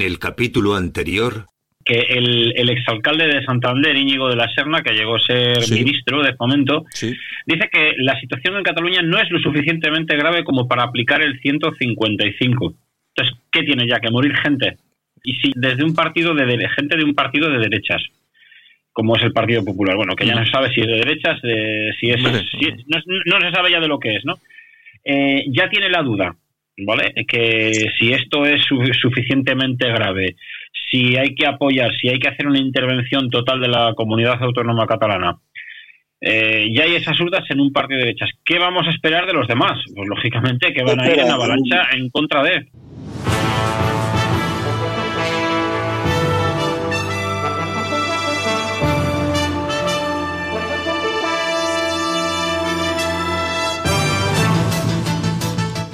En el capítulo anterior, que el, el, exalcalde de Santander, Íñigo de la Serna, que llegó a ser ministro de momento, dice que la situación en Cataluña no es lo suficientemente grave como para aplicar el 155. Entonces, ¿qué tiene ya? ¿Que morir gente? Y si desde un partido de, gente de un partido de derechas, como es el Partido Popular, bueno, que ya no se sabe si es de derechas, si es, no, se sabe ya de lo que es, ¿no? Eh, ya tiene la duda, ¿vale? Que si esto es suficientemente grave, si hay que apoyar, si hay que hacer una intervención total de la comunidad autónoma catalana, eh, ya hay esas dudas en un partido de derechas. ¿Qué vamos a esperar de los demás? Pues lógicamente que van a ir en avalancha en contra de.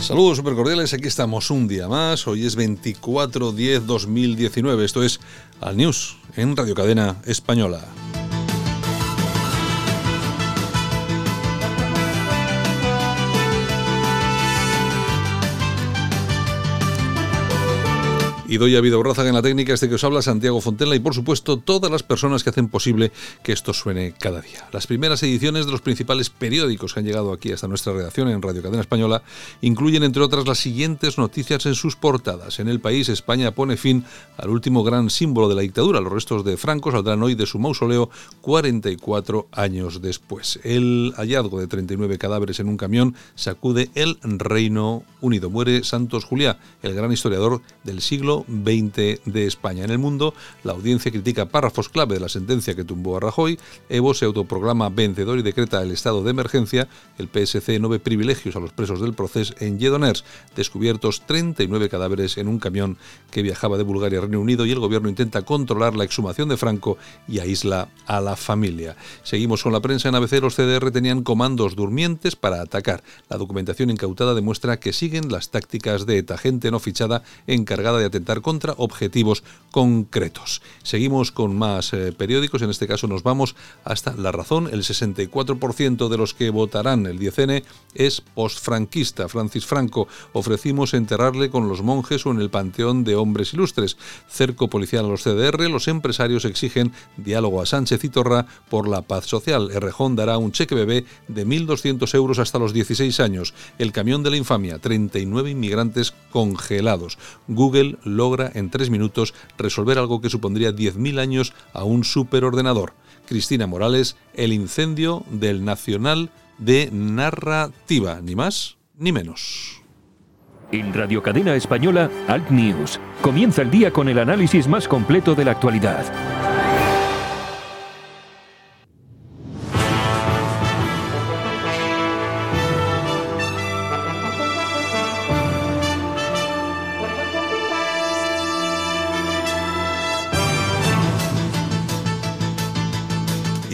Saludos super cordiales, aquí estamos un día más. Hoy es 24-10-2019. Esto es Al News en Radio Cadena Española. Y doy a Vida Borraza en la técnica, este que os habla Santiago Fontella y por supuesto todas las personas que hacen posible que esto suene cada día. Las primeras ediciones de los principales periódicos que han llegado aquí hasta nuestra redacción en Radio Cadena Española incluyen entre otras las siguientes noticias en sus portadas. En el país España pone fin al último gran símbolo de la dictadura. Los restos de Franco saldrán hoy de su mausoleo 44 años después. El hallazgo de 39 cadáveres en un camión sacude el Reino Unido. Muere Santos Juliá, el gran historiador del siglo 20 de España. En el mundo, la audiencia critica párrafos clave de la sentencia que tumbó a Rajoy, Evo se autoprograma vencedor y decreta el estado de emergencia, el PSC no ve privilegios a los presos del proceso en Lledoners, descubiertos 39 cadáveres en un camión que viajaba de Bulgaria a Reino Unido y el gobierno intenta controlar la exhumación de Franco y aísla a la familia. Seguimos con la prensa en ABC, los CDR tenían comandos durmientes para atacar. La documentación incautada demuestra que siguen las tácticas de ETA, gente no fichada encargada de atentar contra objetivos concretos. Seguimos con más eh, periódicos, en este caso nos vamos hasta La Razón. El 64% de los que votarán el 10N es postfranquista. Francis Franco ofrecimos enterrarle con los monjes o en el panteón de hombres ilustres. Cerco policial a los CDR, los empresarios exigen diálogo a Sánchez y Torra por la paz social. Errejón dará un cheque bebé de 1.200 euros hasta los 16 años. El camión de la infamia, 39 inmigrantes congelados. Google logra en tres minutos resolver algo que supondría 10.000 años a un superordenador. Cristina Morales, el incendio del Nacional de Narrativa, ni más ni menos. En Radio Cadena Española, Alt News. Comienza el día con el análisis más completo de la actualidad.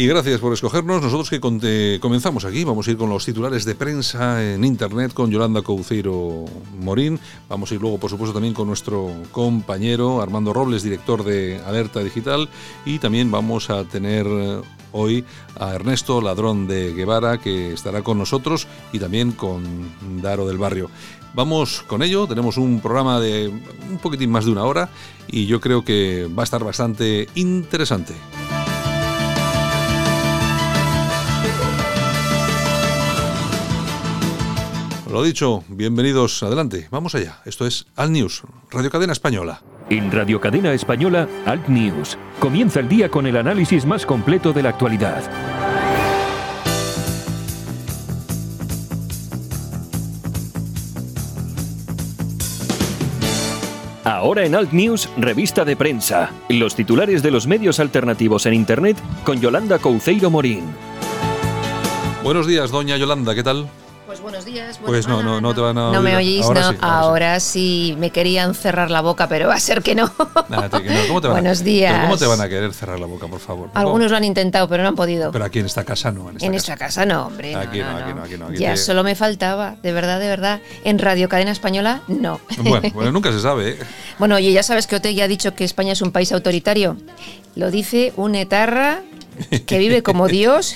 Y gracias por escogernos. Nosotros que comenzamos aquí, vamos a ir con los titulares de prensa en internet con Yolanda Couceiro Morín. Vamos a ir luego, por supuesto, también con nuestro compañero Armando Robles, director de Alerta Digital. Y también vamos a tener hoy a Ernesto Ladrón de Guevara, que estará con nosotros, y también con Daro del Barrio. Vamos con ello, tenemos un programa de un poquitín más de una hora y yo creo que va a estar bastante interesante. Lo dicho, bienvenidos adelante. Vamos allá. Esto es Alt News, Radio Cadena Española. En Radio Cadena Española, Alt News. Comienza el día con el análisis más completo de la actualidad. Ahora en Alt News, revista de prensa. Los titulares de los medios alternativos en Internet con Yolanda Couceiro Morín. Buenos días, doña Yolanda, ¿qué tal? Pues buenos días. pues no, no, no te van a No me oís, ahora no. ahora, sí, me querían cerrar la boca, pero va a ser que no. buenos días. ¿Cómo te van a querer cerrar la boca, por favor? Algunos lo han intentado, pero no han podido. Pero aquí en esta casa no. En esta, en casa. casa no, hombre. Aquí no, aquí no, aquí no. ya solo me faltaba, de verdad, de verdad. En Radio Cadena Española, no. Bueno, bueno nunca se sabe. ¿eh? Bueno, oye, ya sabes que Otegui ha dicho que España es un país autoritario. Lo dice un etarra que vive como Dios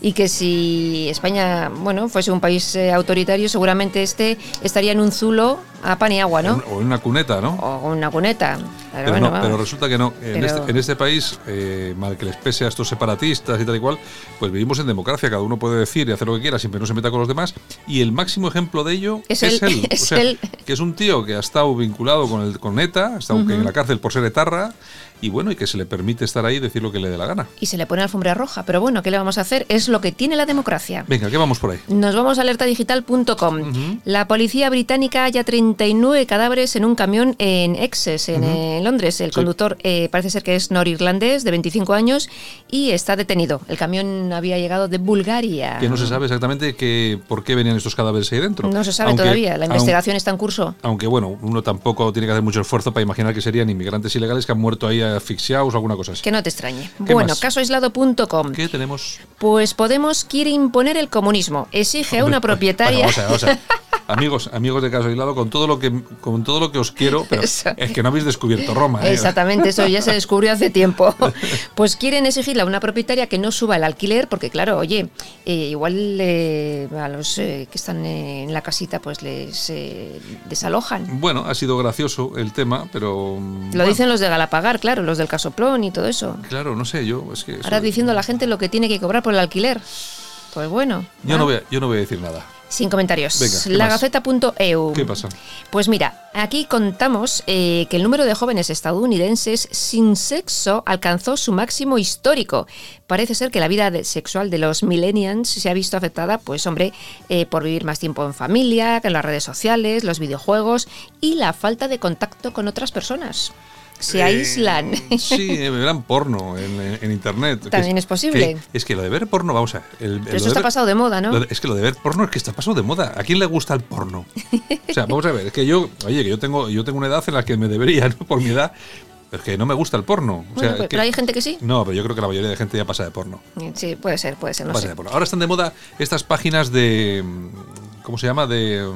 y que si España, bueno, fuese un país eh, autoritario, seguramente este estaría en un zulo a pan y agua, ¿no? O en una cuneta, ¿no? O en una cuneta. Pero, no, pero resulta que no. En, este, este, país, eh, mal que les pese a estos separatistas y tal y cual, pues vivimos en democracia. Cada uno puede decir y hacer lo que quiera, siempre no se meta con los demás. Y el máximo ejemplo de ello es, él. o sea, que es un tío que ha estado vinculado con, el, con ETA, ha estado en la cárcel por ser etarra y bueno, y que se le permite estar ahí y decir lo que le dé la gana. Y se le pone alfombra roja, pero bueno, ¿qué le vamos a hacer? Es lo que tiene la democracia. Venga, ¿qué vamos por ahí? Nos vamos a alertadigital.com. La policía británica halla 39 cadáveres en un camión en Exes, en, Londres. El conductor eh, parece ser que es norirlandés, de 25 años, y está detenido. El camión había llegado de Bulgaria. Que no se sabe exactamente que, por qué venían estos cadáveres ahí dentro. No se sabe todavía, la investigación está en curso. Aunque bueno, uno tampoco tiene que hacer mucho esfuerzo para imaginar que serían inmigrantes ilegales que han muerto ahí asfixiados o alguna cosa así. Que no te extrañe. Bueno, casoaislado.com. ¿Qué tenemos? Pues Podemos quiere imponer el comunismo. Exige a una propietaria. amigos, amigos de Caso Aislado, con todo lo que con todo lo que os quiero, pero es que no habéis descubierto Roma. ¿eh? Exactamente, eso ya se descubrió hace tiempo. Pues quieren exigirle a una propietaria que no suba el alquiler, porque claro, oye, eh, igual eh, a los que están en la casita, pues les desalojan. Bueno, ha sido gracioso el tema, pero lo dicen los de Galapagar, claro, los del Casoplón y todo eso. Claro, no sé, yo es que ahora diciendo a la gente lo que tiene que cobrar por el alquiler. Pues bueno. Yo, no, voy a, yo no voy a decir nada. Sin comentarios. Lagaceta.eu. ¿Qué pasa? Pues mira, aquí contamos eh, que el número de jóvenes estadounidenses sin sexo alcanzó su máximo histórico. Parece ser que la vida sexual de los millennials se ha visto afectada, pues hombre, eh, por vivir más tiempo en familia, en las redes sociales, los videojuegos y la falta de contacto con otras personas se aíslan. Sí, verán porno en, internet. También es, posible. es que lo de ver porno, vamos a ver. eso está pasado de moda, ¿no? es que lo de ver porno es que está pasado de moda. ¿A quién le gusta el porno? O sea, vamos a ver, es que yo, oye, que yo tengo, yo tengo una edad en la que me debería, ¿no? Por mi edad. Pero es que no me gusta el porno. pero hay gente que sí. No, pero yo creo que la mayoría de gente ya pasa de porno. Sí, puede ser, puede ser. No pasa de porno. Ahora están de moda estas páginas de. ¿Cómo se llama? De.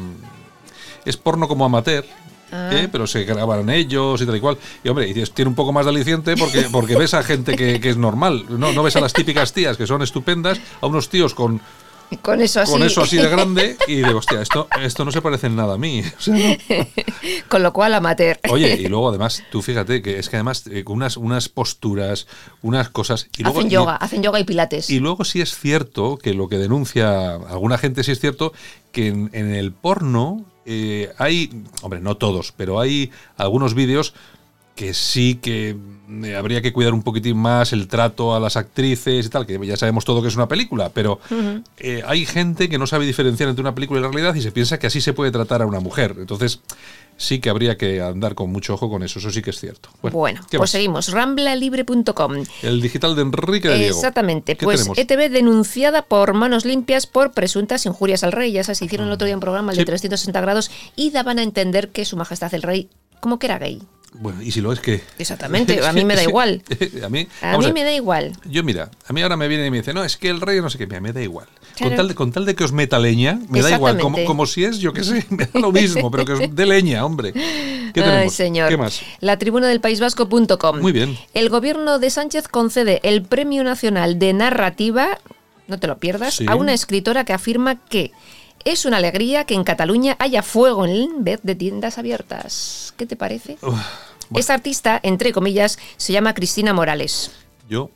Es porno como amateur, Ah. ¿eh? pero se grabaron ellos y tal y cual. Y hombre, y tiene un poco más de aliciente porque, porque ves a gente que, es normal, no, no ves a las típicas tías que son estupendas, a unos tíos con con eso así. Con eso así de grande y digo, hostia, esto, esto no se parece en nada a mí. con lo cual, amateur. Oye, y luego además, tú fíjate que es que además eh, con unas, unas posturas, unas cosas... Y luego, hacen yoga, hacen yoga y pilates. Y luego sí es cierto que lo que denuncia alguna gente sí es cierto que en, en el porno eh, hay, hombre, no todos, pero hay algunos vídeos que sí que eh, habría que cuidar un poquitín más el trato a las actrices y tal, que ya sabemos todo que es una película, pero eh, hay gente que no sabe diferenciar entre una película y la realidad y se piensa que así se puede tratar a una mujer. Entonces, sí que habría que andar con mucho ojo con eso, eso sí que es cierto. Bueno, pues seguimos, ramblalibre.com. El digital de Enrique de Diego. Exactamente, pues ETV denunciada por manos limpias por presuntas injurias al rey, ya se hicieron el otro día un programa, el de 360 grados, y daban a entender que su majestad el rey como que era gay. Bueno, y si lo es que... Exactamente, a mí me da igual. a mí, a mí me da igual. Yo mira, a mí ahora me viene y me dice, no, es que el rey no sé qué, me da igual. Con, tal de, con tal de que os meta leña, me da igual, como, como si es, yo qué sé, me da lo mismo, pero que os dé leña, hombre. ¿Qué tenemos? Ay, señor. ¿Qué más? La tribuna del País Vasco.com. Muy bien. El gobierno de Sánchez concede el Premio Nacional de Narrativa, no te lo pierdas, a una escritora que afirma que es una alegría que en Cataluña haya fuego en vez de tiendas abiertas. ¿Qué te parece? Esta artista, entre comillas, se llama Cristina Morales. Yo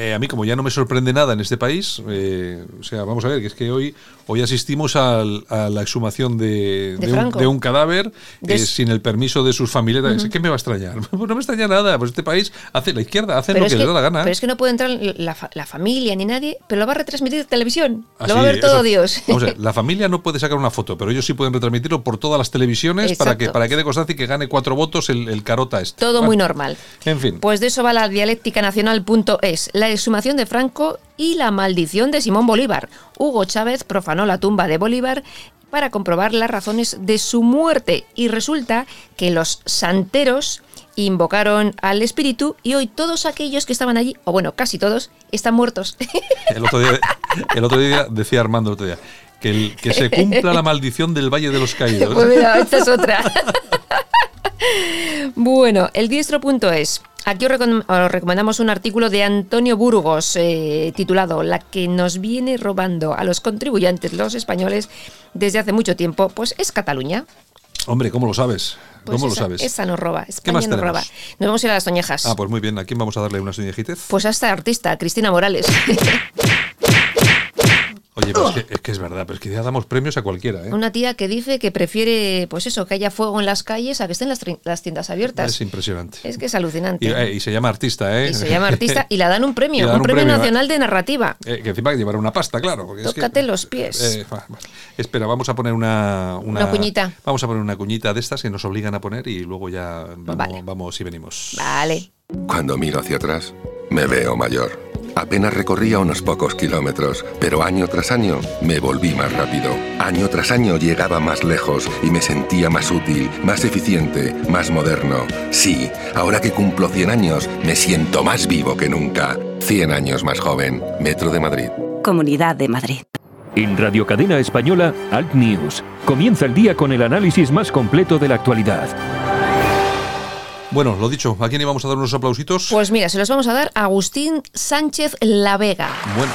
eh, a mí, como ya no me sorprende nada en este país, eh, o sea, vamos a ver, que es que hoy, hoy asistimos a la exhumación de, de, un, cadáver eh, sin el permiso de sus familias. ¿Qué me va a extrañar? Pues no me extraña nada, pues este país hace la izquierda, hace lo que, le da la gana. Pero es que no puede entrar la, familia ni nadie, pero lo va a retransmitir televisión. lo va a ver todo Dios. Vamos a ver, la familia no puede sacar una foto, pero ellos sí pueden retransmitirlo por todas las televisiones para que, para que dé constancia y que gane cuatro votos el, el carota este. Todo muy normal. En fin. Pues de eso va la dialéctica nacional.es la exhumación de Franco y la maldición de Simón Bolívar. Hugo Chávez profanó la tumba de Bolívar para comprobar las razones de su muerte y resulta que los santeros invocaron al espíritu y hoy todos aquellos que estaban allí, o bueno, casi todos, están muertos. El otro día, decía Armando el otro día, que, que se cumpla la maldición del Valle de los Caídos. Pues mira, esta es otra. bueno, el diestro.es. Aquí os, recomendamos un artículo de Antonio Burgos eh, titulado La que nos viene robando a los contribuyentes, los españoles, desde hace mucho tiempo, pues es Cataluña. Hombre, ¿cómo lo sabes? Pues ¿Cómo esa, lo sabes? Esa nos roba. España ¿Qué más nos roba. Nos vamos a ir a las toñejas. Ah, pues muy bien. ¿A quién vamos a darle una soñejitez? Pues a esta artista, Cristina Morales. Oye, pero es, que, es que es verdad, pero es que ya damos premios a cualquiera, ¿eh? Una tía que dice que prefiere, pues eso, que haya fuego en las calles a que estén las, tiendas abiertas. Es impresionante. Es que es alucinante. Y, eh, y se llama artista, ¿eh? Y se llama artista y la dan un premio, dan un, un premio, premio, nacional de narrativa. Eh, que encima llevará una pasta, claro. porque es que- Tócate los pies. Eh. Espera, vamos a poner una, Una cuñita. Vamos a poner una cuñita de estas que nos obligan a poner y luego ya vamos, Vale. vamos y venimos. Vale. Cuando miro hacia atrás, me veo mayor. Apenas recorría unos pocos kilómetros, pero año tras año me volví más rápido. Año tras año llegaba más lejos y me sentía más útil, más eficiente, más moderno. Sí, ahora que cumplo 100 años, me siento más vivo que nunca. 100 años más joven. Metro de Madrid. Comunidad de Madrid. En Radio Cadena Española, Alt News. Comienza el día con el análisis más completo de la actualidad. Bueno, lo dicho, ¿a quién íbamos a dar unos aplausitos? Pues mira, se los vamos a dar a Agustín Sánchez La Vega. Bueno.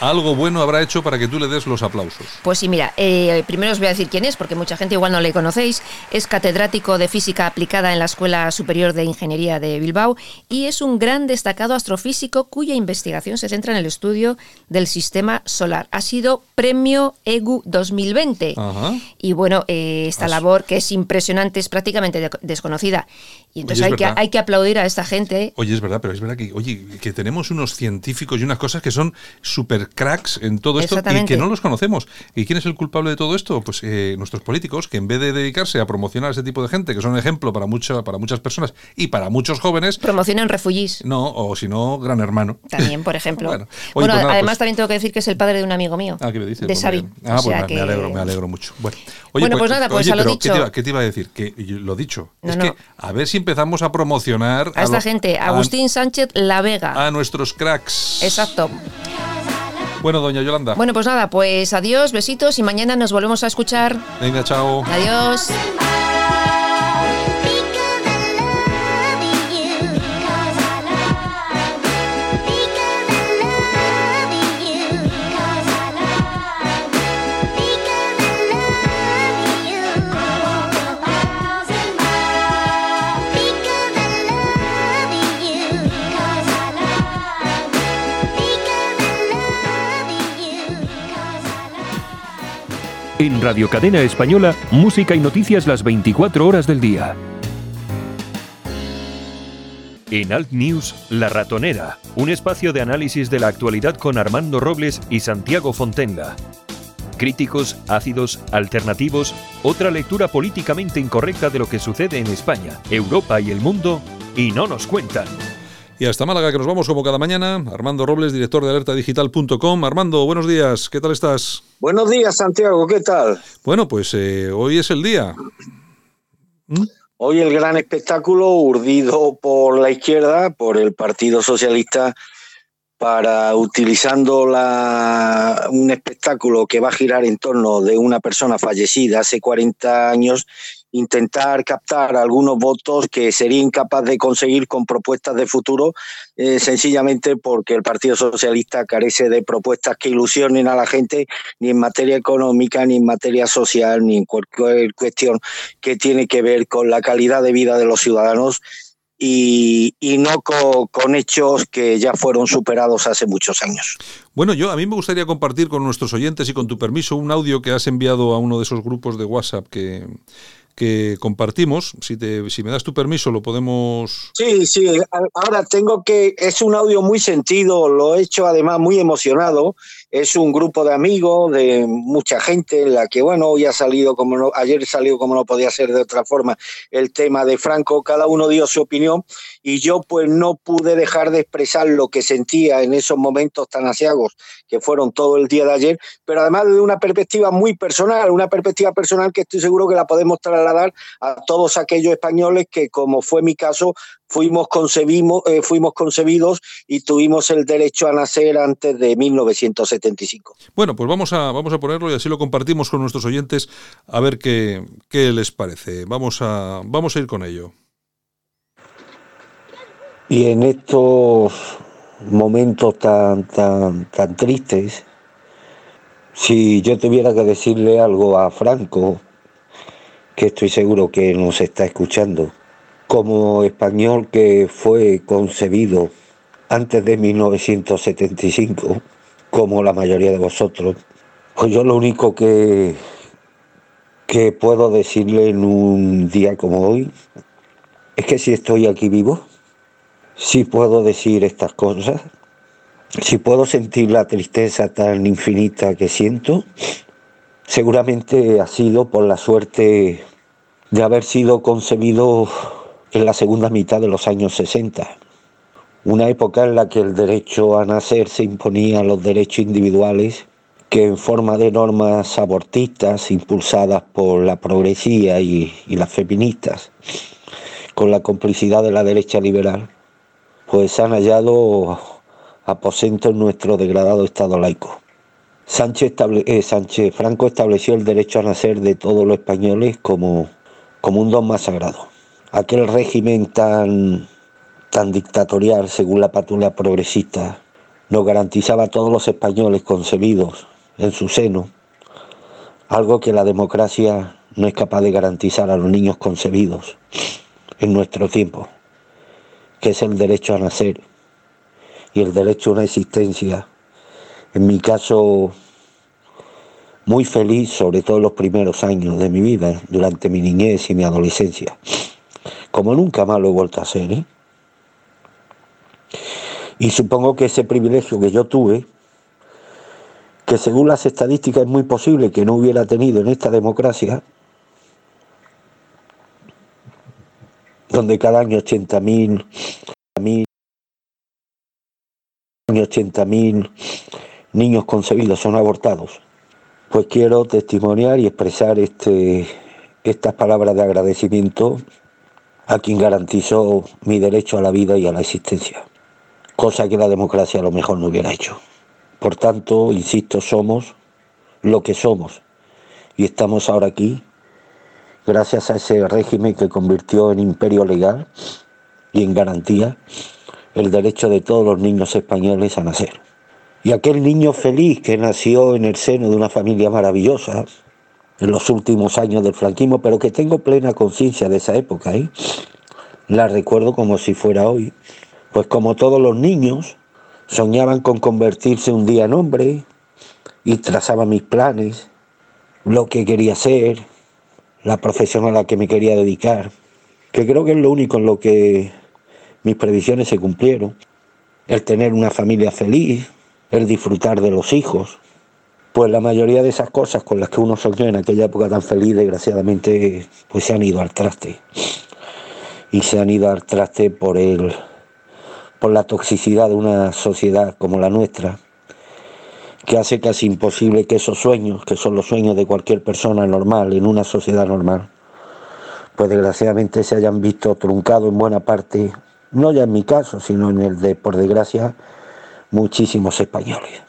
Algo bueno habrá hecho para que tú le des los aplausos. Pues sí, mira, eh, primero os voy a decir quién es, porque mucha gente igual no le conocéis. Es catedrático de física aplicada en la Escuela Superior de Ingeniería de Bilbao y es un gran destacado astrofísico cuya investigación se centra en el estudio del sistema solar. Ha sido premio EGU 2020. Ajá. Y bueno, eh, esta As- labor que es impresionante, es prácticamente de- desconocida. Y entonces Oye, hay, que, hay que aplaudir a esta gente. Oye, es verdad, pero es verdad que, oye, que tenemos unos científicos y unas cosas que son cracks en todo esto y que no los conocemos. ¿Y quién es el culpable de todo esto? Pues eh, nuestros políticos, que en vez de dedicarse a promocionar a ese tipo de gente, que son ejemplo para, mucha, para muchas personas y para muchos jóvenes, Promocionan refugiés. no, o si no, gran hermano. También, por ejemplo. Bueno, pues nada, además pues- también tengo que decir que es el padre de un amigo mío. Ah, ¿qué me dices? De Pues Xavi. Ah, O pues sea que- me alegro, me alegro mucho. Bueno, Bueno, pues nada, pues oye, a lo pero dicho. ¿qué te, iba, qué te iba a decir? Que lo dicho. No, es no. que a ver si empezamos a promocionar A esta lo- gente, a- Agustín Sánchez La Vega. a nuestros cracks. Exacto. Bueno, doña Yolanda. Bueno, pues nada, pues adiós, besitos y mañana nos volvemos a escuchar. Venga, chao. Adiós. En Radio Cadena Española, música y noticias las 24 horas del día. En Alt News, La Ratonera, un espacio de análisis de la actualidad con Armando Robles y Santiago Fontenla. Críticos, ácidos, alternativos, otra lectura políticamente incorrecta de lo que sucede en España, Europa y el mundo, y no nos cuentan. Y hasta Málaga, que nos vamos como cada mañana. Armando Robles, director de alertadigital.com. Armando, buenos días. ¿Qué tal estás? Buenos días, Santiago, ¿qué tal? Bueno, pues eh, hoy es el día. ¿Mm? Hoy el gran espectáculo urdido por la izquierda, por el Partido Socialista, para utilizando la, un espectáculo que va a girar en torno de una persona fallecida hace 40 años, intentar captar algunos votos que sería incapaz de conseguir con propuestas de futuro, eh, sencillamente porque el Partido Socialista carece de propuestas que ilusionen a la gente ni en materia económica, ni en materia social, ni en cualquier cuestión que tiene que ver con la calidad de vida de los ciudadanos y, no co- con hechos que ya fueron superados hace muchos años. Bueno, yo a mí me gustaría compartir con nuestros oyentes y con tu permiso un audio que has enviado a uno de esos grupos de WhatsApp que, que compartimos. Si, te, si me das tu permiso, lo podemos... Sí, sí, ahora tengo que, es un audio muy sentido, lo he hecho además muy emocionado, es un grupo de amigos, de mucha gente, en la que, bueno, hoy ha salido como no, ayer salió como no podía ser de otra forma el tema de Franco, cada uno dio su opinión y yo pues no pude dejar de expresar lo que sentía en esos momentos tan asiagos que fueron todo el día de ayer, pero además de una perspectiva muy personal, una perspectiva personal que estoy seguro que la podemos trasladar a todos aquellos españoles que, como fue mi caso, fuimos, concebimos, eh, fuimos concebidos y tuvimos el derecho a nacer antes de 1975. Bueno, pues vamos a, vamos a ponerlo y así lo compartimos con nuestros oyentes a ver qué, qué les parece. Vamos a, vamos a ir con ello. Y en estos momentos tan, tan, tan tristes, si yo tuviera que decirle algo a Franco, que estoy seguro que nos está escuchando, como español que fue concebido antes de 1975, como la mayoría de vosotros, pues yo lo único que, que puedo decirle en un día como hoy es que si estoy aquí vivo, si puedo decir estas cosas, si puedo sentir la tristeza tan infinita que siento, seguramente ha sido por la suerte de haber sido concebido en la segunda mitad de los años 60, una época en la que el derecho a nacer se imponía a los derechos individuales que en forma de normas abortistas impulsadas por la progresía y, las feministas, con la complicidad de la derecha liberal, pues han hallado aposento en nuestro degradado Estado laico. Sánchez, eh, Sánchez Franco estableció el derecho a nacer de todos los españoles como un don más sagrado. Aquel régimen tan, tan dictatorial, según la patrulla progresista, nos garantizaba a todos los españoles concebidos en su seno, algo que la democracia no es capaz de garantizar a los niños concebidos en nuestro tiempo, que es el derecho a nacer y el derecho a una existencia en mi caso, muy feliz, sobre todo en los primeros años de mi vida, durante mi niñez y mi adolescencia. Como nunca más lo he vuelto a hacer. ¿eh? Y supongo que ese privilegio que yo tuve, que según las estadísticas es muy posible que no hubiera tenido en esta democracia, donde cada año 80.000, 80.000 niños concebidos son abortados, pues quiero testimoniar y expresar este, estas palabras de agradecimiento a quien garantizó mi derecho a la vida y a la existencia, cosa que la democracia a lo mejor no hubiera hecho. Por tanto, insisto, somos lo que somos y estamos ahora aquí gracias a ese régimen que convirtió en imperio legal y en garantía el derecho de todos los niños españoles a nacer. Y aquel niño feliz que nació en el seno de una familia maravillosa en los últimos años del franquismo, pero que tengo plena conciencia de esa época, ¿eh? la recuerdo como si fuera hoy. Pues como todos los niños, soñaban con convertirse un día en hombre y trazaba mis planes, lo que quería ser, la profesión a la que me quería dedicar, que creo que es lo único en lo que mis previsiones se cumplieron. El tener una familia feliz, el disfrutar de los hijos. Pues la mayoría de esas cosas con las que uno soñó en aquella época tan feliz, desgraciadamente, pues se han ido al traste. Y se han ido al traste por el, por la toxicidad de una sociedad como la nuestra, que hace casi imposible que esos sueños, que son los sueños de cualquier persona normal en una sociedad normal, pues desgraciadamente se hayan visto truncados en buena parte, no ya en mi caso, sino en el de, por desgracia, muchísimos españoles.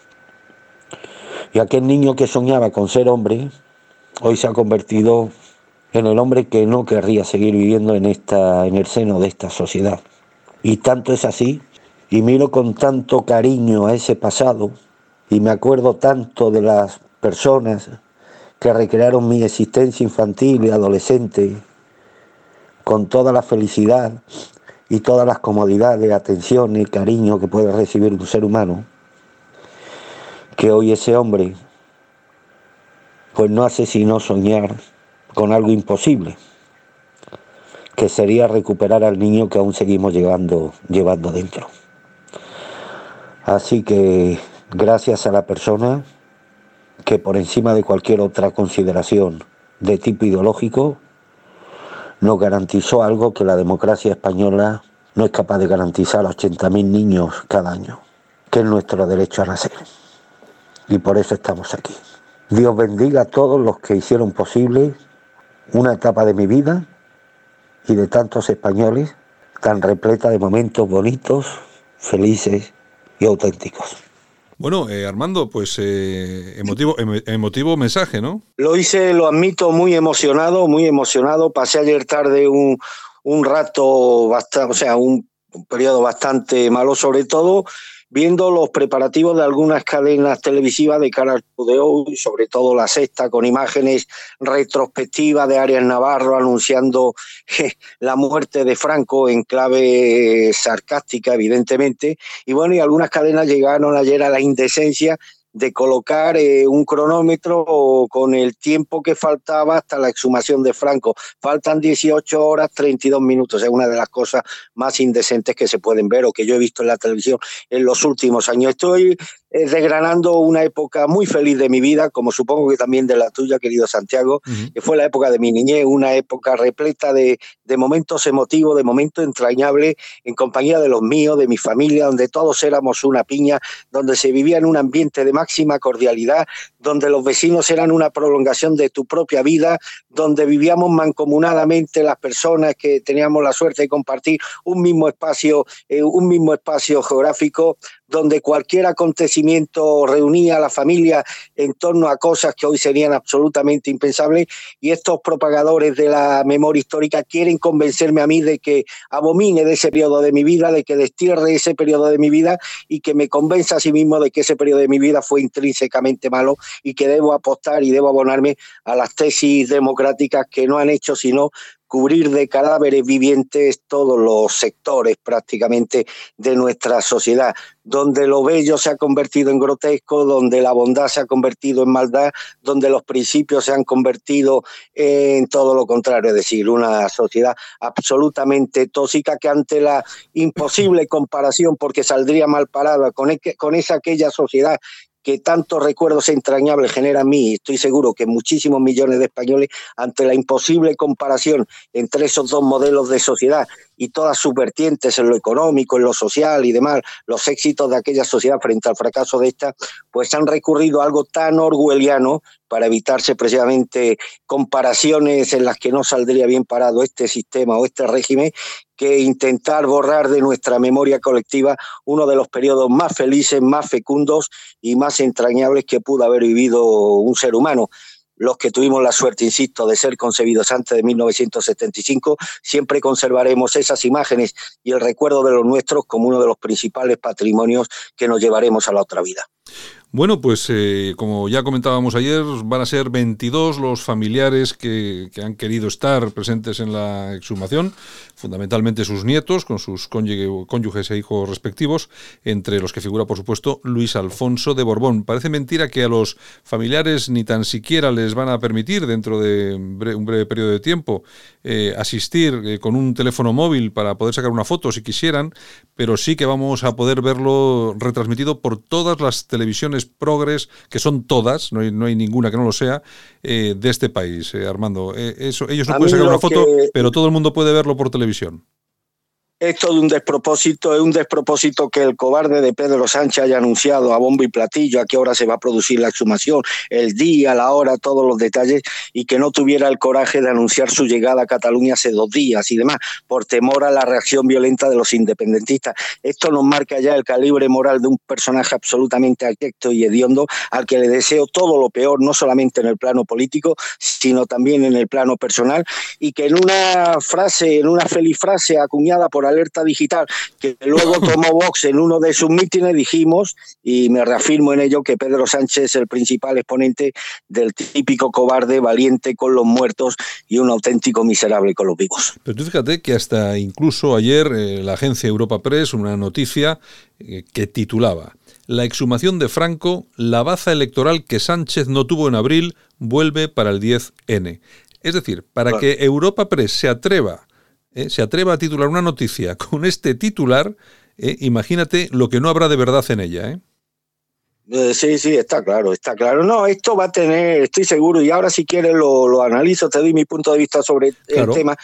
Y aquel niño que soñaba con ser hombre, hoy se ha convertido en el hombre que no querría seguir viviendo en, esta, en el seno de esta sociedad. Y tanto es así, y miro con tanto cariño a ese pasado, y me acuerdo tanto de las personas que recrearon mi existencia infantil y adolescente con toda la felicidad y todas las comodidades, atención y cariño que puede recibir un ser humano, que hoy ese hombre pues no hace sino soñar con algo imposible, que sería recuperar al niño que aún seguimos llevando, llevando dentro. Así que gracias a la persona que por encima de cualquier otra consideración de tipo ideológico, nos garantizó algo que la democracia española no es capaz de garantizar a 80.000 niños cada año, que es nuestro derecho a nacer. Y por eso estamos aquí. Dios bendiga a todos los que hicieron posible una etapa de mi vida y de tantos españoles tan repleta de momentos bonitos, felices y auténticos. Bueno, eh, Armando, pues eh, emotivo, emotivo mensaje, ¿no? Lo hice, lo admito, muy emocionado, muy emocionado. Pasé ayer tarde un, un rato, bastante, o sea, un, periodo bastante malo sobre todo, viendo los preparativos de algunas cadenas televisivas de cara al de hoy, sobre todo la sexta, con imágenes retrospectivas de Arias Navarro anunciando la muerte de Franco en clave sarcástica, evidentemente. Y bueno, y algunas cadenas llegaron ayer a la indecencia de colocar eh, un cronómetro con el tiempo que faltaba hasta la exhumación de Franco. Faltan 18 horas 32 minutos, es una de las cosas más indecentes que se pueden ver o que yo he visto en la televisión en los últimos años. Estoy eh, desgranando una época muy feliz de mi vida, como supongo que también de la tuya, querido Santiago, que fue la época de mi niñez, una época repleta de, de momentos emotivos, de momentos entrañables, en compañía de los míos, de mi familia, donde todos éramos una piña, donde se vivía en un ambiente de máxima cordialidad, donde los vecinos eran una prolongación de tu propia vida, donde vivíamos mancomunadamente las personas que teníamos la suerte de compartir un mismo espacio, eh, un mismo espacio geográfico, donde cualquier acontecimiento reunía a la familia en torno a cosas que hoy serían absolutamente impensables y estos propagadores de la memoria histórica quieren convencerme a mí de que abomine de ese periodo de mi vida, de que destierre ese periodo de mi vida y que me convenza a sí mismo de que ese periodo de mi vida fue intrínsecamente malo y que debo apostar y debo abonarme a las tesis democráticas que no han hecho sino cubrir de cadáveres vivientes todos los sectores prácticamente de nuestra sociedad, donde lo bello se ha convertido en grotesco, donde la bondad se ha convertido en maldad, donde los principios se han convertido en todo lo contrario, es decir, una sociedad absolutamente tóxica que ante la imposible comparación, porque saldría mal parada con, con esa aquella sociedad que tantos recuerdos entrañables genera a mí, estoy seguro que muchísimos millones de españoles, ante la imposible comparación entre esos dos modelos de sociedad y todas sus vertientes en lo económico, en lo social y demás, los éxitos de aquella sociedad frente al fracaso de esta, pues han recurrido a algo tan orwelliano para evitarse precisamente comparaciones en las que no saldría bien parado este sistema o este régimen, que intentar borrar de nuestra memoria colectiva uno de los periodos más felices, más fecundos y más entrañables que pudo haber vivido un ser humano los que tuvimos la suerte, insisto, de ser concebidos antes de 1975, siempre conservaremos esas imágenes y el recuerdo de los nuestros como uno de los principales patrimonios que nos llevaremos a la otra vida. Bueno, pues eh, como ya comentábamos ayer, van a ser 22 los familiares que, han querido estar presentes en la exhumación, fundamentalmente sus nietos, con sus cónyuges e hijos respectivos, entre los que figura, por supuesto, Luis Alfonso de Borbón. Parece mentira que a los familiares ni tan siquiera les van a permitir, dentro de un breve periodo de tiempo, eh, asistir eh, con un teléfono móvil para poder sacar una foto si quisieran, pero sí que vamos a poder verlo retransmitido por todas las televisiones progres, que son todas, no hay, no hay ninguna que no lo sea, eh, de este país, eh, Armando. Eh, eso, ellos no pueden sacar una foto, pero todo el mundo puede verlo por televisión esto de un despropósito, es un despropósito que el cobarde de Pedro Sánchez haya anunciado a bombo y platillo a qué hora se va a producir la exhumación, el día, la hora, todos los detalles, y que no tuviera el coraje de anunciar su llegada a Cataluña hace dos días y demás, por temor a la reacción violenta de los independentistas. Esto nos marca ya el calibre moral de un personaje absolutamente abyecto y hediondo al que le deseo todo lo peor, no solamente en el plano político, sino también en el plano personal, y que en una frase, en una feliz frase acuñada por alerta digital, que luego tomó Vox en uno de sus mítines, dijimos, y me reafirmo en ello, que Pedro Sánchez es el principal exponente del típico cobarde valiente con los muertos y un auténtico miserable con los vivos. Pero tú fíjate que hasta incluso ayer eh, la agencia Europa Press, una noticia eh, que titulaba La exhumación de Franco, la baza electoral que Sánchez no tuvo en abril, vuelve para el 10N. Es decir, para que Europa Press se atreva ¿eh? se atreva a titular una noticia con este titular, ¿eh? imagínate lo que no habrá de verdad en ella. ¿eh? Sí, sí, está claro, está claro. No, esto va a tener, estoy seguro, y ahora si quieres lo, lo analizo, te doy mi punto de vista sobre el tema.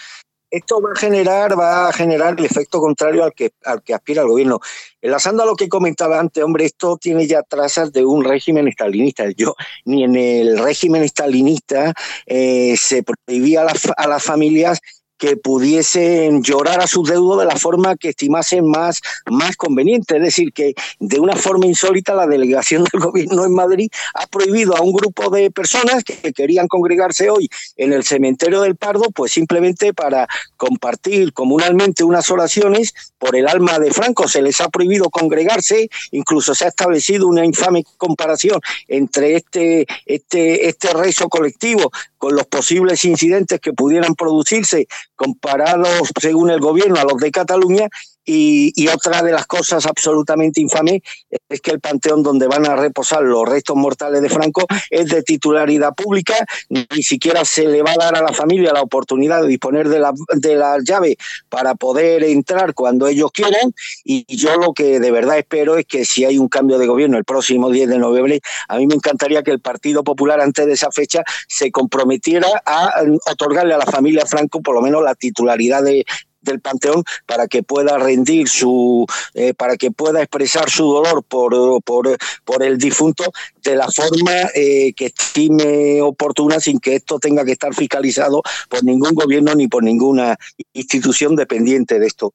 Esto va a generar, va a generar el efecto contrario al que, al que aspira el gobierno. Enlazando a lo que comentaba antes, hombre, esto tiene ya trazas de un régimen estalinista. Yo, ni en el régimen estalinista se prohibía a, a las familias que pudiesen llorar a sus deudos de la forma que estimasen más, más conveniente. Es decir, que de una forma insólita la delegación del gobierno en Madrid ha prohibido a un grupo de personas que querían congregarse hoy en el cementerio del Pardo, pues simplemente para compartir comunalmente unas oraciones por el alma de Franco. Se les ha prohibido congregarse, incluso se ha establecido una infame comparación entre este, este, este rezo colectivo con los posibles incidentes que pudieran producirse comparados, según el gobierno, a los de Cataluña y, otra de las cosas absolutamente infames es que el panteón donde van a reposar los restos mortales de Franco es de titularidad pública, ni siquiera se le va a dar a la familia la oportunidad de disponer de la, de la llave para poder entrar cuando ellos quieran. Y yo lo que de verdad espero es que si hay un cambio de gobierno el próximo 10 de noviembre, a mí me encantaría que el Partido Popular antes de esa fecha se comprometiera a otorgarle a la familia Franco por lo menos la titularidad de, del Panteón para que pueda rendir su, eh, para que pueda expresar su dolor por, por, por el difunto de la forma eh, que estime oportuna sin que esto tenga que estar fiscalizado por ningún gobierno ni por ninguna institución dependiente de esto.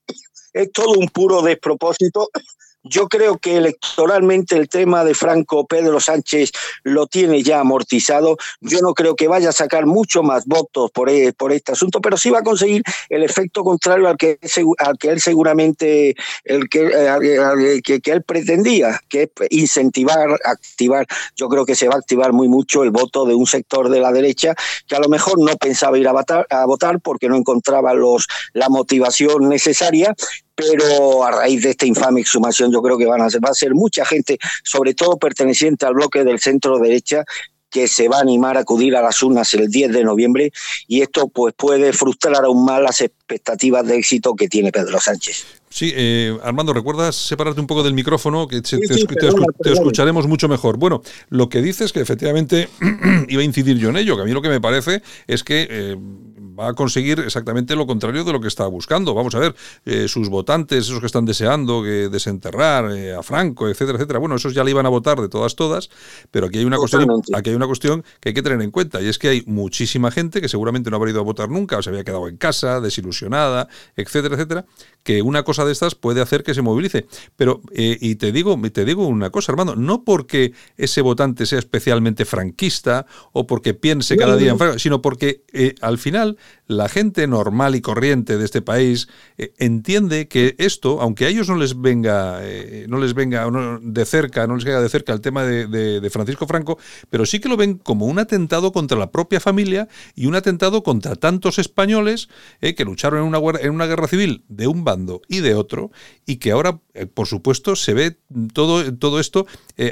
Es todo un puro despropósito yo creo que electoralmente el tema de Franco Pedro Sánchez lo tiene ya amortizado. Yo no creo que vaya a sacar mucho más votos por, e, por este asunto, pero sí va a conseguir el efecto contrario al que, al que él seguramente, el que, que, que, él pretendía, que es incentivar, activar. Yo creo que se va a activar muy mucho el voto de un sector de la derecha que a lo mejor no pensaba ir a votar, a votar porque no encontraba los, la motivación necesaria pero a raíz de esta infame exhumación yo creo que van a ser, va a ser mucha gente, sobre todo perteneciente al bloque del centro derecha, que se va a animar a acudir a las urnas el 10 de noviembre y esto pues puede frustrar aún más las expectativas de éxito que tiene Pedro Sánchez. Sí, eh, Armando, ¿recuerdas separarte un poco del micrófono? Que te, escucharemos mucho mejor. Bueno, lo que dices es que efectivamente iba a incidir yo en ello, que a mí lo que me parece es que eh, va a conseguir exactamente lo contrario de lo que estaba buscando. Vamos a ver, eh, sus votantes, esos que están deseando que desenterrar eh, a Franco, etcétera, etcétera, bueno, esos ya le iban a votar de todas, todas, pero aquí hay una cuestión, aquí hay una cuestión que hay que tener en cuenta, y es que hay muchísima gente que seguramente no habrá ido a votar nunca, o se había quedado en casa, desilusionada, etcétera, etcétera, que una cosa de estas puede hacer que se movilice. Pero, eh, y te digo, te digo una cosa, Armando, no porque ese votante sea especialmente franquista o porque piense cada día en Franco, sino porque al final la gente normal y corriente de este país eh, entiende que esto, aunque a ellos no les venga, eh, no les venga de cerca, no les caiga de cerca el tema de, Francisco Franco, pero sí que lo ven como un atentado contra la propia familia y un atentado contra tantos españoles eh, que lucharon en una, en una guerra civil de un bando y de otro y que ahora, por supuesto, se ve todo, todo esto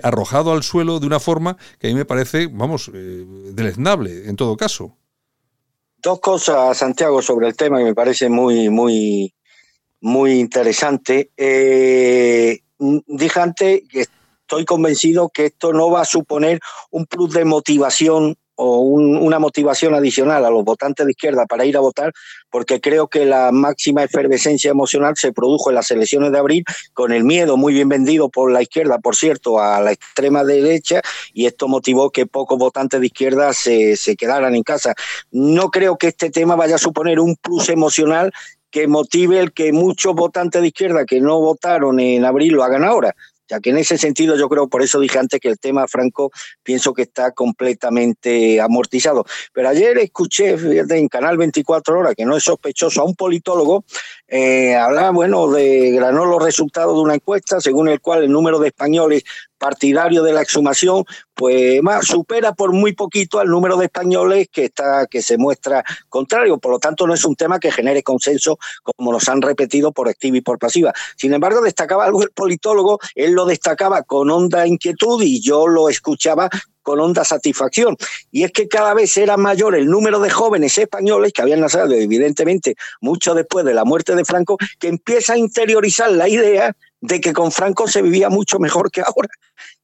arrojado al suelo de una forma que a mí me parece, vamos, deleznable en todo caso. Dos cosas, Santiago, sobre el tema que me parece muy, muy, muy interesante. Eh, dije antes que estoy convencido que esto no va a suponer un plus de motivación o una motivación adicional a los votantes de izquierda para ir a votar, porque creo que la máxima efervescencia emocional se produjo en las elecciones de abril con el miedo muy bien vendido por la izquierda, por cierto, a la extrema derecha, y esto motivó que pocos votantes de izquierda se, se quedaran en casa. No creo que este tema vaya a suponer un plus emocional que motive el que muchos votantes de izquierda que no votaron en abril lo hagan ahora ya que en ese sentido yo creo, por eso dije antes que el tema Franco pienso que está completamente amortizado. Pero ayer escuché en Canal 24 Horas, que no es sospechoso, a un politólogo eh, hablaba, bueno, de granó los resultados de una encuesta según el cual el número de españoles partidarios de la exhumación, pues más supera por muy poquito al número de españoles que está que se muestra contrario. Por lo tanto, no es un tema que genere consenso, como nos han repetido por activa y por pasiva. Sin embargo, destacaba algo el politólogo, él lo destacaba con honda inquietud y yo lo escuchaba con honda satisfacción. Y es que cada vez era mayor el número de jóvenes españoles que habían nacido, evidentemente, mucho después de la muerte de Franco, que empieza a interiorizar la idea de que con Franco se vivía mucho mejor que ahora.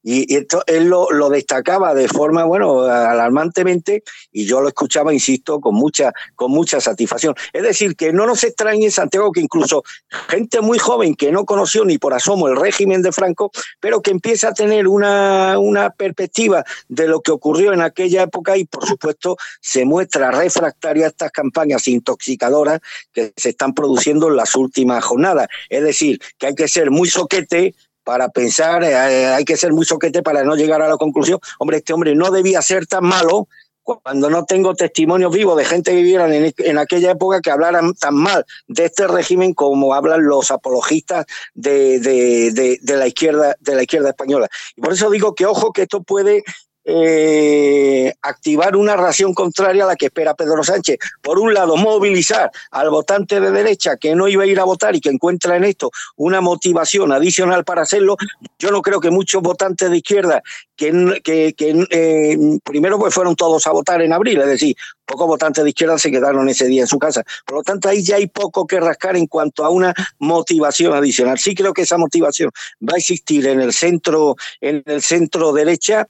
Y, esto, él lo, destacaba de forma, bueno, alarmantemente, y yo lo escuchaba, insisto, con mucha, con mucha satisfacción. Es decir, que no nos extrañe, Santiago, que incluso gente muy joven que no conoció ni por asomo el régimen de Franco, pero que empieza a tener una, una perspectiva de lo que ocurrió en aquella época y, por supuesto, se muestra refractario a estas campañas intoxicadoras que se están produciendo en las últimas jornadas. Es decir, que hay que ser muy soquete para pensar, eh, hay que ser muy soquete para no llegar a la conclusión, hombre, este hombre no debía ser tan malo cuando no tengo testimonios vivos de gente que viviera en, aquella época que hablaran tan mal de este régimen como hablan los apologistas de, de, de, la izquierda de la izquierda española. Y por eso digo que ojo que esto puede eh, activar una ración contraria a la que espera Pedro Sánchez. Por un lado, movilizar al votante de derecha que no iba a ir a votar y que encuentra en esto una motivación adicional para hacerlo. Yo no creo que muchos votantes de izquierda que, que, eh, primero pues fueron todos a votar en abril, es decir, pocos votantes de izquierda se quedaron ese día en su casa. Por lo tanto, ahí ya hay poco que rascar en cuanto a una motivación adicional. Sí creo que esa motivación va a existir en el centro, en el centro derecha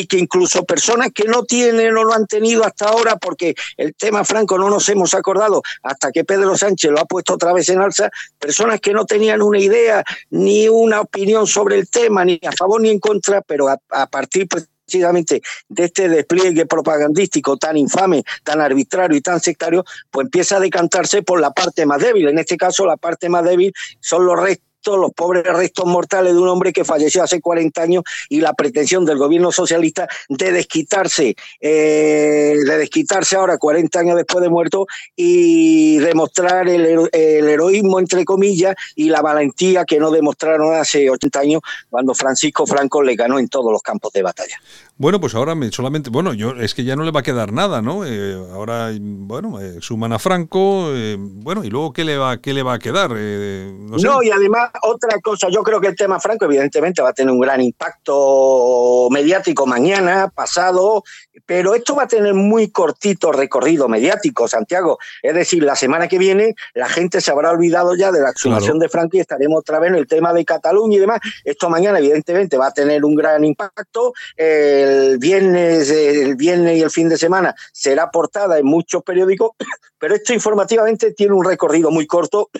y que incluso personas que no tienen o no han tenido hasta ahora, porque el tema franco no nos hemos acordado hasta que Pedro Sánchez lo ha puesto otra vez en alza, personas que no tenían una idea ni una opinión sobre el tema, ni a favor ni en contra, pero a, partir precisamente de este despliegue propagandístico tan infame, tan arbitrario y tan sectario, pues empieza a decantarse por la parte más débil. En este caso, la parte más débil son los restos los pobres restos mortales de un hombre que falleció hace 40 años y la pretensión del gobierno socialista de desquitarse, eh, de desquitarse ahora 40 años después de muerto y demostrar el, el, heroísmo entre comillas y la valentía que no demostraron hace 80 años cuando Francisco Franco le ganó en todos los campos de batalla. Bueno, pues ahora me, solamente, bueno, yo es que ya no le va a quedar nada, ¿no? Eh, ahora, bueno, eh, suman a Franco, eh, bueno, y luego qué le va, qué le va a quedar. no, no, y además otra cosa, yo creo que el tema Franco evidentemente va a tener un gran impacto mediático mañana, pasado, pero esto va a tener muy cortito recorrido mediático, Santiago. Es decir, la semana que viene la gente se habrá olvidado ya de la exhumación de Franco y estaremos otra vez en el tema de Cataluña y demás. Esto mañana evidentemente va a tener un gran impacto el viernes, el viernes y el fin de semana será portada en muchos periódicos, pero esto informativamente tiene un recorrido muy corto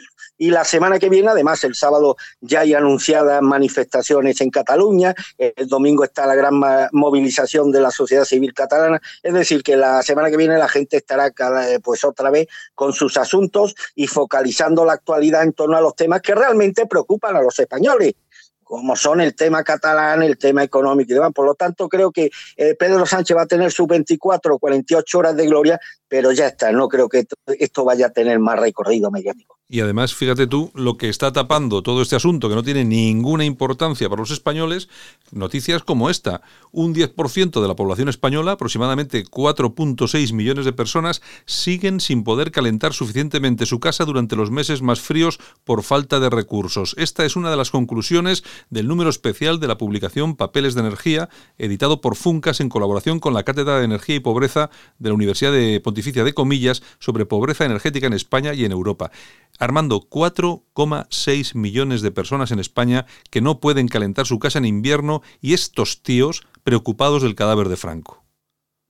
y la semana que viene, además, el sábado ya hay anunciadas manifestaciones en Cataluña, el domingo está la gran movilización de la sociedad civil catalana, es decir, que la semana que viene la gente estará pues otra vez con sus asuntos y focalizando la actualidad en torno a los temas que realmente preocupan a los españoles como son el tema catalán, el tema económico y demás. Por lo tanto, creo que eh, Pedro Sánchez va a tener sus 24 o 48 horas de gloria, pero ya está, no creo que esto vaya a tener más recorrido mediático. Y además, fíjate tú, lo que está tapando todo este asunto, que no tiene ninguna importancia para los españoles, noticias como esta. Un 10% de la población española, aproximadamente 4.6 millones de personas, siguen sin poder calentar suficientemente su casa durante los meses más fríos por falta de recursos. Esta es una de las conclusiones del número especial de la publicación Papeles de Energía, editado por Funcas en colaboración con la Cátedra de Energía y Pobreza de la Universidad de Pontificia de Comillas sobre pobreza energética en España y en Europa. Armando, 4,6 millones de personas en España que no pueden calentar su casa en invierno y estos tíos preocupados del cadáver de Franco.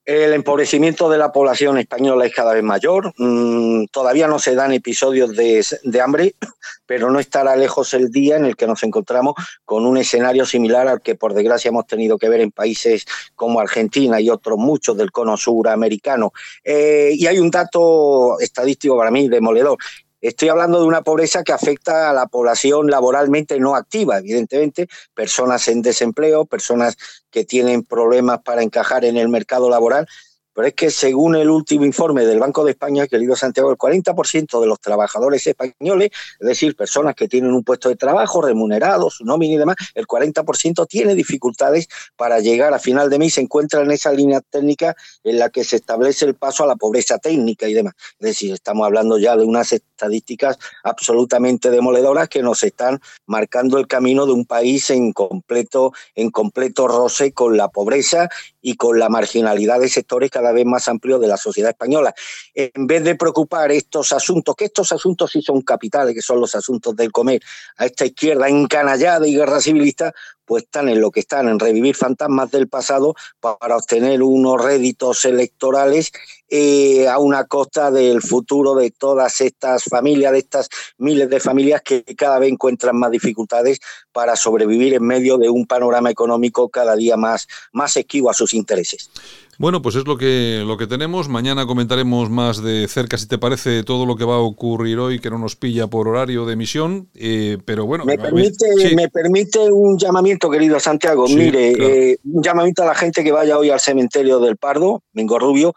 El empobrecimiento de la población española es cada vez mayor. Mm, todavía no se dan episodios de, de, hambre, pero no estará lejos el día en el que nos encontramos con un escenario similar al que por desgracia hemos tenido que ver en países como Argentina y otros muchos del cono suramericano. Eh, y hay un dato estadístico para mí demoledor. Estoy hablando de una pobreza que afecta a la población laboralmente no activa, evidentemente, personas en desempleo, personas que tienen problemas para encajar en el mercado laboral, pero es que según el último informe del Banco de España, querido Santiago, el 40% de los trabajadores españoles, es decir, personas que tienen un puesto de trabajo remunerado, su nómina y demás, el 40% tiene dificultades para llegar a final de mes, se encuentra en esa línea técnica en la que se establece el paso a la pobreza técnica y demás. Es decir, estamos hablando ya de unas estadísticas absolutamente demoledoras que nos están marcando el camino de un país en completo, en completo roce con la pobreza y con la marginalidad de sectores cada vez más amplio de la sociedad española. En vez de preocupar estos asuntos, que estos asuntos sí son capitales, que son los asuntos del comer, a esta izquierda encanallada y guerra civilista, pues están en lo que están, en revivir fantasmas del pasado para obtener unos réditos electorales eh, a una costa del futuro de todas estas familias, de estas miles de familias que cada vez encuentran más dificultades para sobrevivir en medio de un panorama económico cada día más, más esquivo a sus intereses. Bueno, pues es lo que, lo que tenemos. Mañana comentaremos más de cerca, si te parece, todo lo que va a ocurrir hoy, que no nos pilla por horario de emisión. Eh, pero bueno. Me permite, me permite un llamamiento, querido Santiago. Mire, eh, un llamamiento a la gente que vaya hoy al cementerio del Pardo, Mingo Rubio.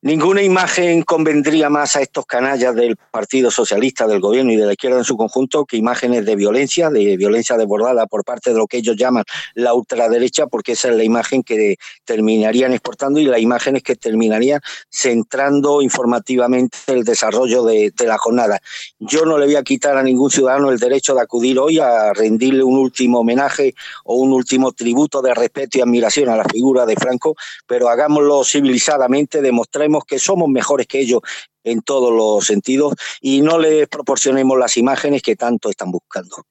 Ninguna imagen convendría más a estos canallas del Partido Socialista, del gobierno y de la izquierda en su conjunto que imágenes de violencia, de violencia desbordada por parte de lo que ellos llaman la ultraderecha, porque esa es la imagen que terminarían exportando y la imagen es que terminarían centrando informativamente el desarrollo de, de la jornada. Yo no le voy a quitar a ningún ciudadano el derecho de acudir hoy a rendirle un último homenaje o un último tributo de respeto y admiración a la figura de Franco, pero hagámoslo civilizadamente, demostremos que somos mejores que ellos en todos los sentidos y no les proporcionemos las imágenes que tanto están buscando.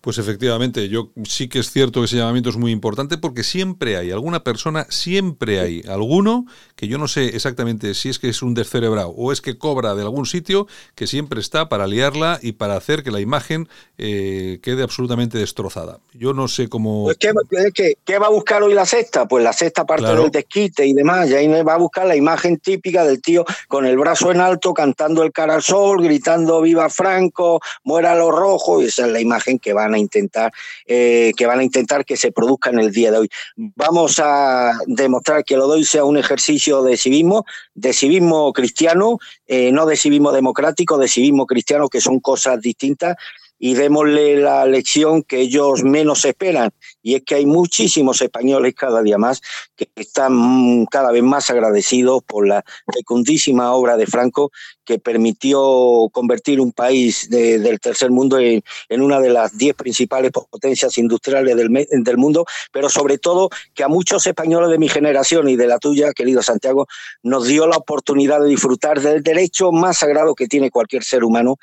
Pues efectivamente, yo sí que es cierto que ese llamamiento es muy importante porque siempre hay alguna persona, siempre hay alguno que yo no sé exactamente si es que es un descerebrado o es que cobra de algún sitio que siempre está para liarla y para hacer que la imagen eh, quede absolutamente destrozada. Yo no sé cómo... Pues ¿qué, va a buscar hoy la sexta? Pues la sexta parte del desquite y demás, y ahí va a buscar la imagen típica del tío con el brazo en alto cantando el cara al sol, gritando viva Franco, muera lo rojo, y esa es la imagen que van a intentar, eh, que van a intentar que se produzca en el día de hoy. Vamos a demostrar que lo doy sea un ejercicio de civismo, de civismo cristiano, eh, no de civismo democrático, de civismo cristiano, que son cosas distintas y démosle la lección que ellos menos esperan. Y es que hay muchísimos españoles cada día más que están cada vez más agradecidos por la fecundísima obra de Franco que permitió convertir un país del tercer mundo en, una de las diez principales potencias industriales del, mundo, pero sobre todo que a muchos españoles de mi generación y de la tuya, querido Santiago, nos dio la oportunidad de disfrutar del derecho más sagrado que tiene cualquier ser humano,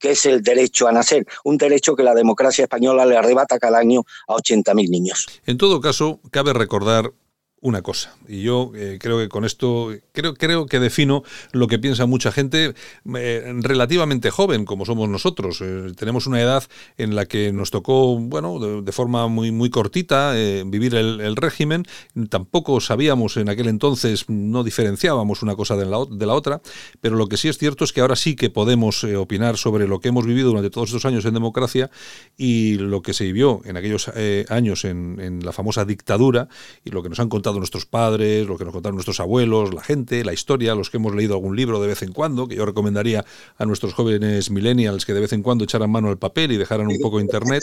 que es el derecho a nacer, un derecho que la democracia española le arrebata cada año a 80.000 niños. En todo caso, cabe recordar una cosa. Y yo eh, creo que con esto, creo, creo que defino lo que piensa mucha gente eh, relativamente joven, como somos nosotros. Eh, tenemos una edad en la que nos tocó, bueno, de, forma muy, muy cortita, vivir el, régimen. Tampoco sabíamos en aquel entonces, no diferenciábamos una cosa de la, otra, pero lo que sí es cierto es que ahora sí que podemos opinar sobre lo que hemos vivido durante todos estos años en democracia y lo que se vivió en aquellos años en, en la famosa dictadura y lo que nos han contado nuestros padres, lo que nos contaron nuestros abuelos, la gente, la historia, los que hemos leído algún libro de vez en cuando, que yo recomendaría a nuestros jóvenes millennials que de vez en cuando echaran mano al papel y dejaran un poco internet.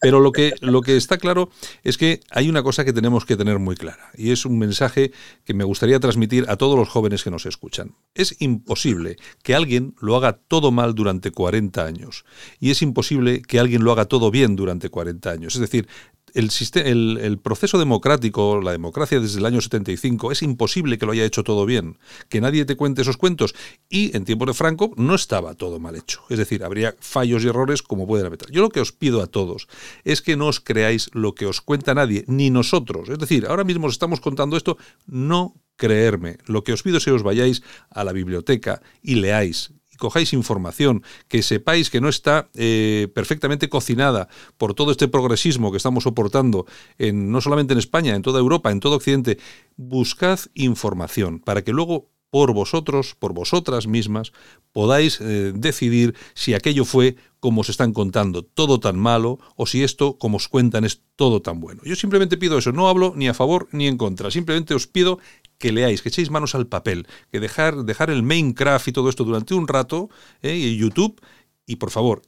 Pero lo que, lo que está claro es que hay una cosa que tenemos que tener muy clara y es un mensaje que me gustaría transmitir a todos los jóvenes que nos escuchan. Es imposible que alguien lo haga todo mal durante 40 años y es imposible que alguien lo haga todo bien durante 40 años. Es decir, el, proceso democrático, la democracia desde el año 75, es imposible que lo haya hecho todo bien, que nadie te cuente esos cuentos. Y en tiempos de Franco no estaba todo mal hecho. Es decir, habría fallos y errores como pueden haber. Yo lo que os pido a todos es que no os creáis lo que os cuenta nadie, ni nosotros. Es decir, ahora mismo os estamos contando esto, no creerme. Lo que os pido es que os vayáis a la biblioteca y leáis cojáis información, que sepáis que no está eh, perfectamente cocinada por todo este progresismo que estamos soportando, en, no solamente en España, en toda Europa, en todo Occidente, buscad información para que luego por vosotros, por vosotras mismas, podáis eh, decidir si aquello fue como os están contando, todo tan malo, o si esto, como os cuentan, es todo tan bueno. Yo simplemente pido eso, no hablo ni a favor ni en contra, simplemente os pido que leáis, que echéis manos al papel, que dejar, dejar el Minecraft y todo esto durante un rato, ¿eh? y YouTube, y por favor,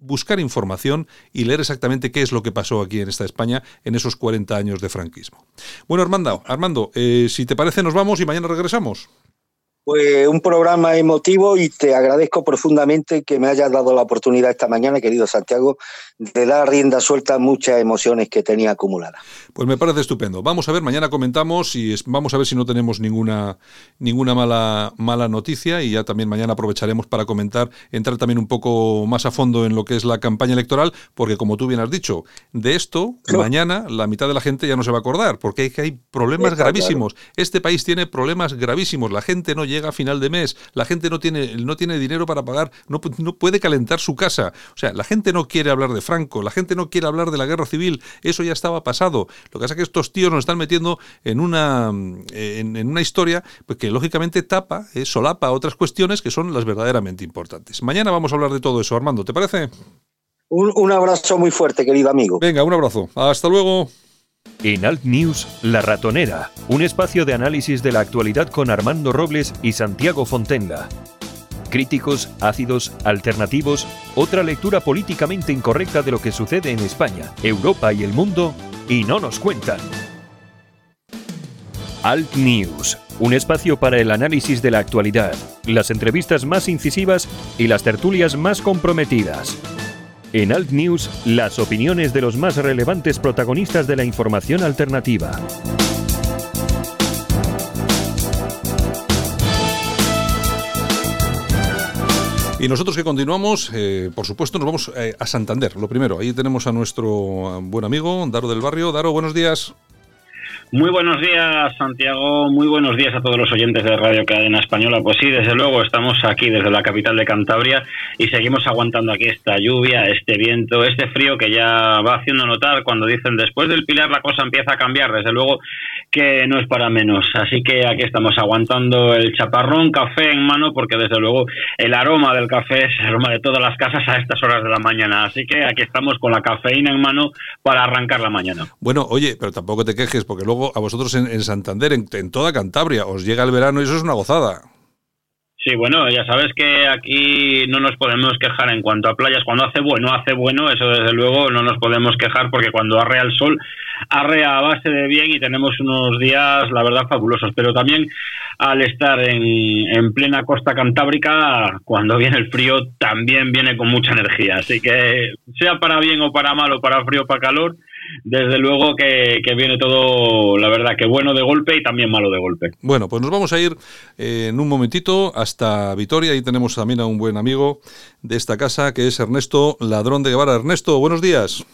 buscar información y leer exactamente qué es lo que pasó aquí en esta España en esos 40 años de franquismo. Bueno, Armando, Armando eh, si te parece, nos vamos y mañana regresamos. Pues un programa emotivo y te agradezco profundamente que me hayas dado la oportunidad esta mañana, querido Santiago, de dar rienda suelta a muchas emociones que tenía acumuladas. Pues me parece estupendo. Vamos a ver, mañana comentamos y vamos a ver si no tenemos ninguna, ninguna mala, mala noticia y ya también mañana aprovecharemos para comentar, entrar también un poco más a fondo en lo que es la campaña electoral, porque como tú bien has dicho, de esto mañana la mitad de la gente ya no se va a acordar, porque hay, hay problemas gravísimos. Este país tiene problemas gravísimos, la gente no llega a final de mes, la gente no tiene, no tiene dinero para pagar, no, no puede calentar su casa. O sea, la gente no quiere hablar de Franco, la gente no quiere hablar de la guerra civil, eso ya estaba pasado. Lo que pasa es que estos tíos nos están metiendo en una, en, una historia pues que lógicamente tapa, eh, solapa otras cuestiones que son las verdaderamente importantes. Mañana vamos a hablar de todo eso, Armando, ¿te parece? Un, un abrazo muy fuerte, querido amigo. Venga, un abrazo. Hasta luego. En Alt News, La Ratonera, un espacio de análisis de la actualidad con Armando Robles y Santiago Fontenla. Críticos, ácidos, alternativos, otra lectura políticamente incorrecta de lo que sucede en España, Europa y el mundo, y no nos cuentan. Alt News, un espacio para el análisis de la actualidad, las entrevistas más incisivas y las tertulias más comprometidas. En Alt News, las opiniones de los más relevantes protagonistas de la información alternativa. Y nosotros que continuamos, eh, por supuesto, nos vamos eh, a Santander. Lo primero, ahí tenemos a nuestro buen amigo Daro del Barrio. Daro, buenos días. Muy buenos días, Santiago. Muy buenos días a todos los oyentes de Radio Cadena Española. Pues sí, desde luego estamos aquí desde la capital de Cantabria y seguimos aguantando aquí esta lluvia, este viento, este frío que ya va haciendo notar cuando dicen después del pilar la cosa empieza a cambiar. Desde luego que no es para menos. Así que aquí estamos aguantando el chaparrón, café en mano, porque desde luego el aroma del café es el aroma de todas las casas a estas horas de la mañana. Así que aquí estamos con la cafeína en mano para arrancar la mañana. Bueno, oye, pero tampoco te quejes porque luego a vosotros en, Santander, en, toda Cantabria, os llega el verano y eso es una gozada. Sí, bueno, ya sabes que aquí no nos podemos quejar en cuanto a playas. Cuando hace bueno, hace bueno, eso desde luego no nos podemos quejar porque cuando arrea el sol, arrea a base de bien y tenemos unos días, la verdad, fabulosos. Pero también al estar en, en plena costa cantábrica, cuando viene el frío, también viene con mucha energía. Así que, sea para bien o para mal o para frío o para calor, desde luego que, viene todo, la verdad, que bueno de golpe y también malo de golpe. Bueno, pues nos vamos a ir eh, en un momentito hasta Vitoria. Ahí tenemos también a un buen amigo de esta casa, que es Ernesto Ladrón de Guevara. Ernesto, buenos días.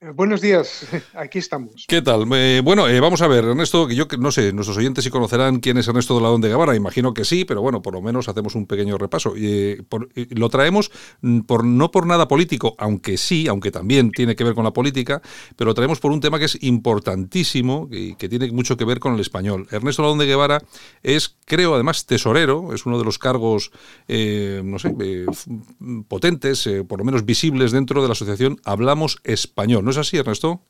Eh, buenos días, aquí estamos. ¿Qué tal? Eh, bueno, eh, vamos a ver, Ernesto, que yo no sé, nuestros oyentes si conocerán quién es Ernesto de Ladón de Guevara, imagino que sí, pero bueno, por lo menos hacemos un pequeño repaso. lo traemos mm, por, no por nada político, aunque sí, aunque también tiene que ver con la política, pero lo traemos por un tema que es importantísimo y que tiene mucho que ver con el español. Ernesto Ladón de Guevara es, creo, además tesorero, es uno de los cargos, no sé, potentes, por lo menos visibles dentro de la asociación Hablamos Español. ¿No es así, Ernesto?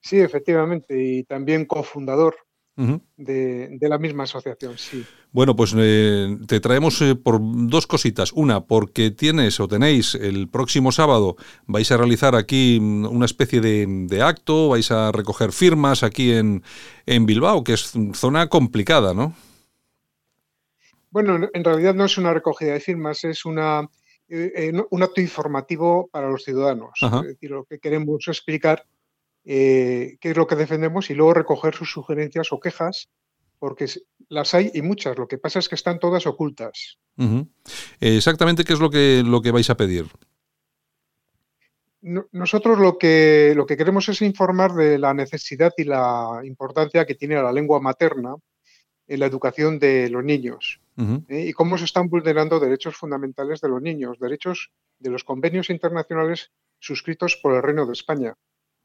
Sí, efectivamente, y también cofundador de, la misma asociación, sí. Bueno, pues eh, te traemos eh, por dos cositas. Una, porque tienes o tenéis el próximo sábado, vais a realizar aquí mm, una especie de, acto, vais a recoger firmas aquí en, en Bilbao, que es zona complicada, ¿no? Bueno, en realidad no es una recogida de firmas, es una eh, un acto informativo para los ciudadanos. Es decir, lo que queremos explicar eh, qué es lo que defendemos y luego recoger sus sugerencias o quejas, porque las hay y muchas. Lo que pasa es que están todas ocultas. Exactamente, ¿qué es lo que, lo que vais a pedir? nosotros lo que, lo que queremos es informar de la necesidad y la importancia que tiene la lengua materna en la educación de los niños. ¿Eh? y cómo se están vulnerando derechos fundamentales de los niños, derechos de los convenios internacionales suscritos por el Reino de España.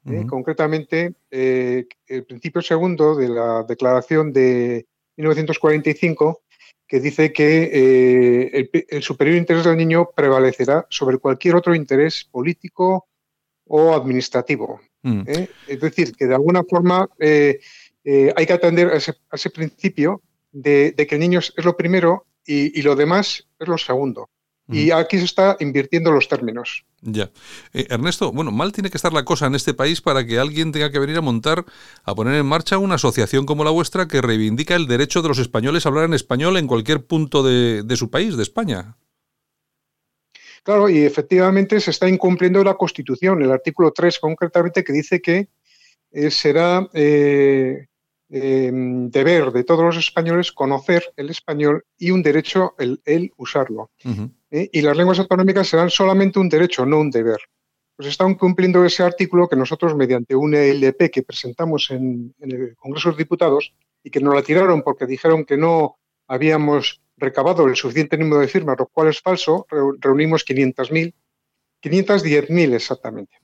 ¿eh? Concretamente, eh, el principio segundo de la Declaración de 1945, que dice que el, superior interés del niño prevalecerá sobre cualquier otro interés político o administrativo. Mm. Es decir, que de alguna forma hay que atender a a ese principio de, que el niño es, lo primero y, lo demás es lo segundo. Y aquí se está invirtiendo los términos. Ya. Eh, Ernesto, bueno, mal tiene que estar la cosa en este país para que alguien tenga que venir a montar, a poner en marcha una asociación como la vuestra que reivindica el derecho de los españoles a hablar en español en cualquier punto de, su país, de España. Claro, y efectivamente se está incumpliendo la Constitución, el artículo 3 concretamente, que dice que eh, será eh, em, deber de todos los españoles conocer el español y un derecho el, usarlo. ¿eh? y las lenguas autonómicas serán solamente un derecho, no un deber. Pues están cumpliendo ese artículo que nosotros, mediante una LP que presentamos en, el Congreso de Diputados y que nos la tiraron porque dijeron que no habíamos recabado el suficiente número de firmas, lo cual es falso, reunimos 500.000, 510.000 exactamente.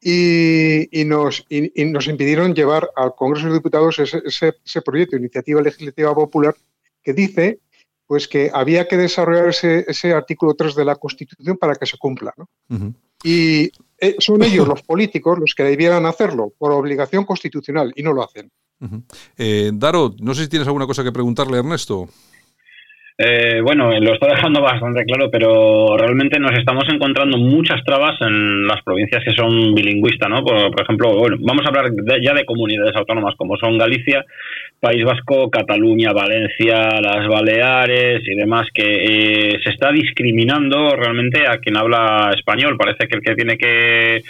y, nos, nos, impidieron llevar al Congreso de Diputados ese, ese, proyecto, Iniciativa Legislativa Popular, que dice pues que había que desarrollar ese, ese, artículo 3 de la Constitución para que se cumpla. Y eh, son ellos, los políticos, los que debieran hacerlo por obligación constitucional y no lo hacen. Eh, Daro, no sé si tienes alguna cosa que preguntarle a Ernesto. Eh, bueno, lo está dejando bastante claro, pero realmente nos estamos encontrando muchas trabas en las provincias que son bilingüistas, ¿no? Por, ejemplo, bueno, vamos a hablar ya de comunidades autónomas como son Galicia, País Vasco, Cataluña, Valencia, las Baleares y demás, que eh, se está discriminando realmente a quien habla español. Parece que el que tiene que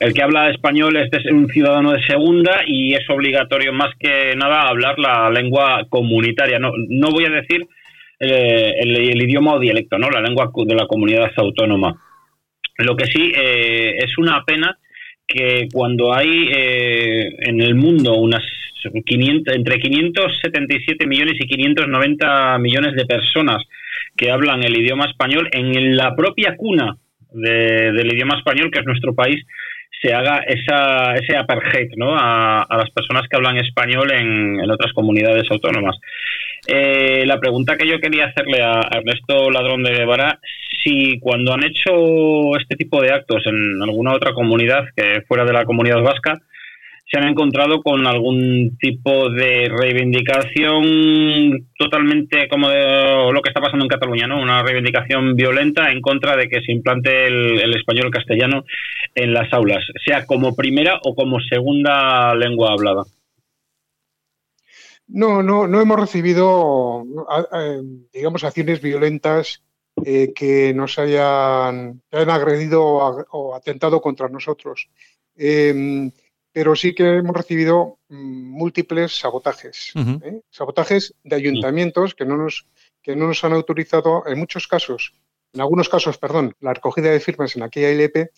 el que habla español es un ciudadano de segunda y es obligatorio más que nada hablar la lengua comunitaria. No, no voy a decir eh, el, idioma o dialecto, ¿no? La lengua de la comunidad autónoma. Lo que sí eh, es una pena que cuando hay eh, en el mundo unas 500, entre 577 millones y 590 millones de personas que hablan el idioma español, en la propia cuna del idioma español, que es nuestro país, se haga esa, ese apartheid ¿no? a, las personas que hablan español en, en otras comunidades autónomas. Eh, la pregunta que yo quería hacerle a Ernesto Ladrón de Guevara, si cuando han hecho este tipo de actos en alguna otra comunidad que fuera de la comunidad vasca, se han encontrado con algún tipo de reivindicación totalmente como lo que está pasando en Cataluña, ¿no? Una reivindicación violenta en contra de que se implante el español castellano en las aulas, sea como primera o como segunda lengua hablada. No, no, no hemos recibido, digamos, acciones violentas eh, que nos hayan, agredido o, atentado contra nosotros. Em, pero sí que hemos recibido mm, múltiples sabotajes, ¿eh? sabotajes de ayuntamientos que no nos que no nos han autorizado en muchos casos, en algunos casos, perdón, la recogida de firmas en aquella ILP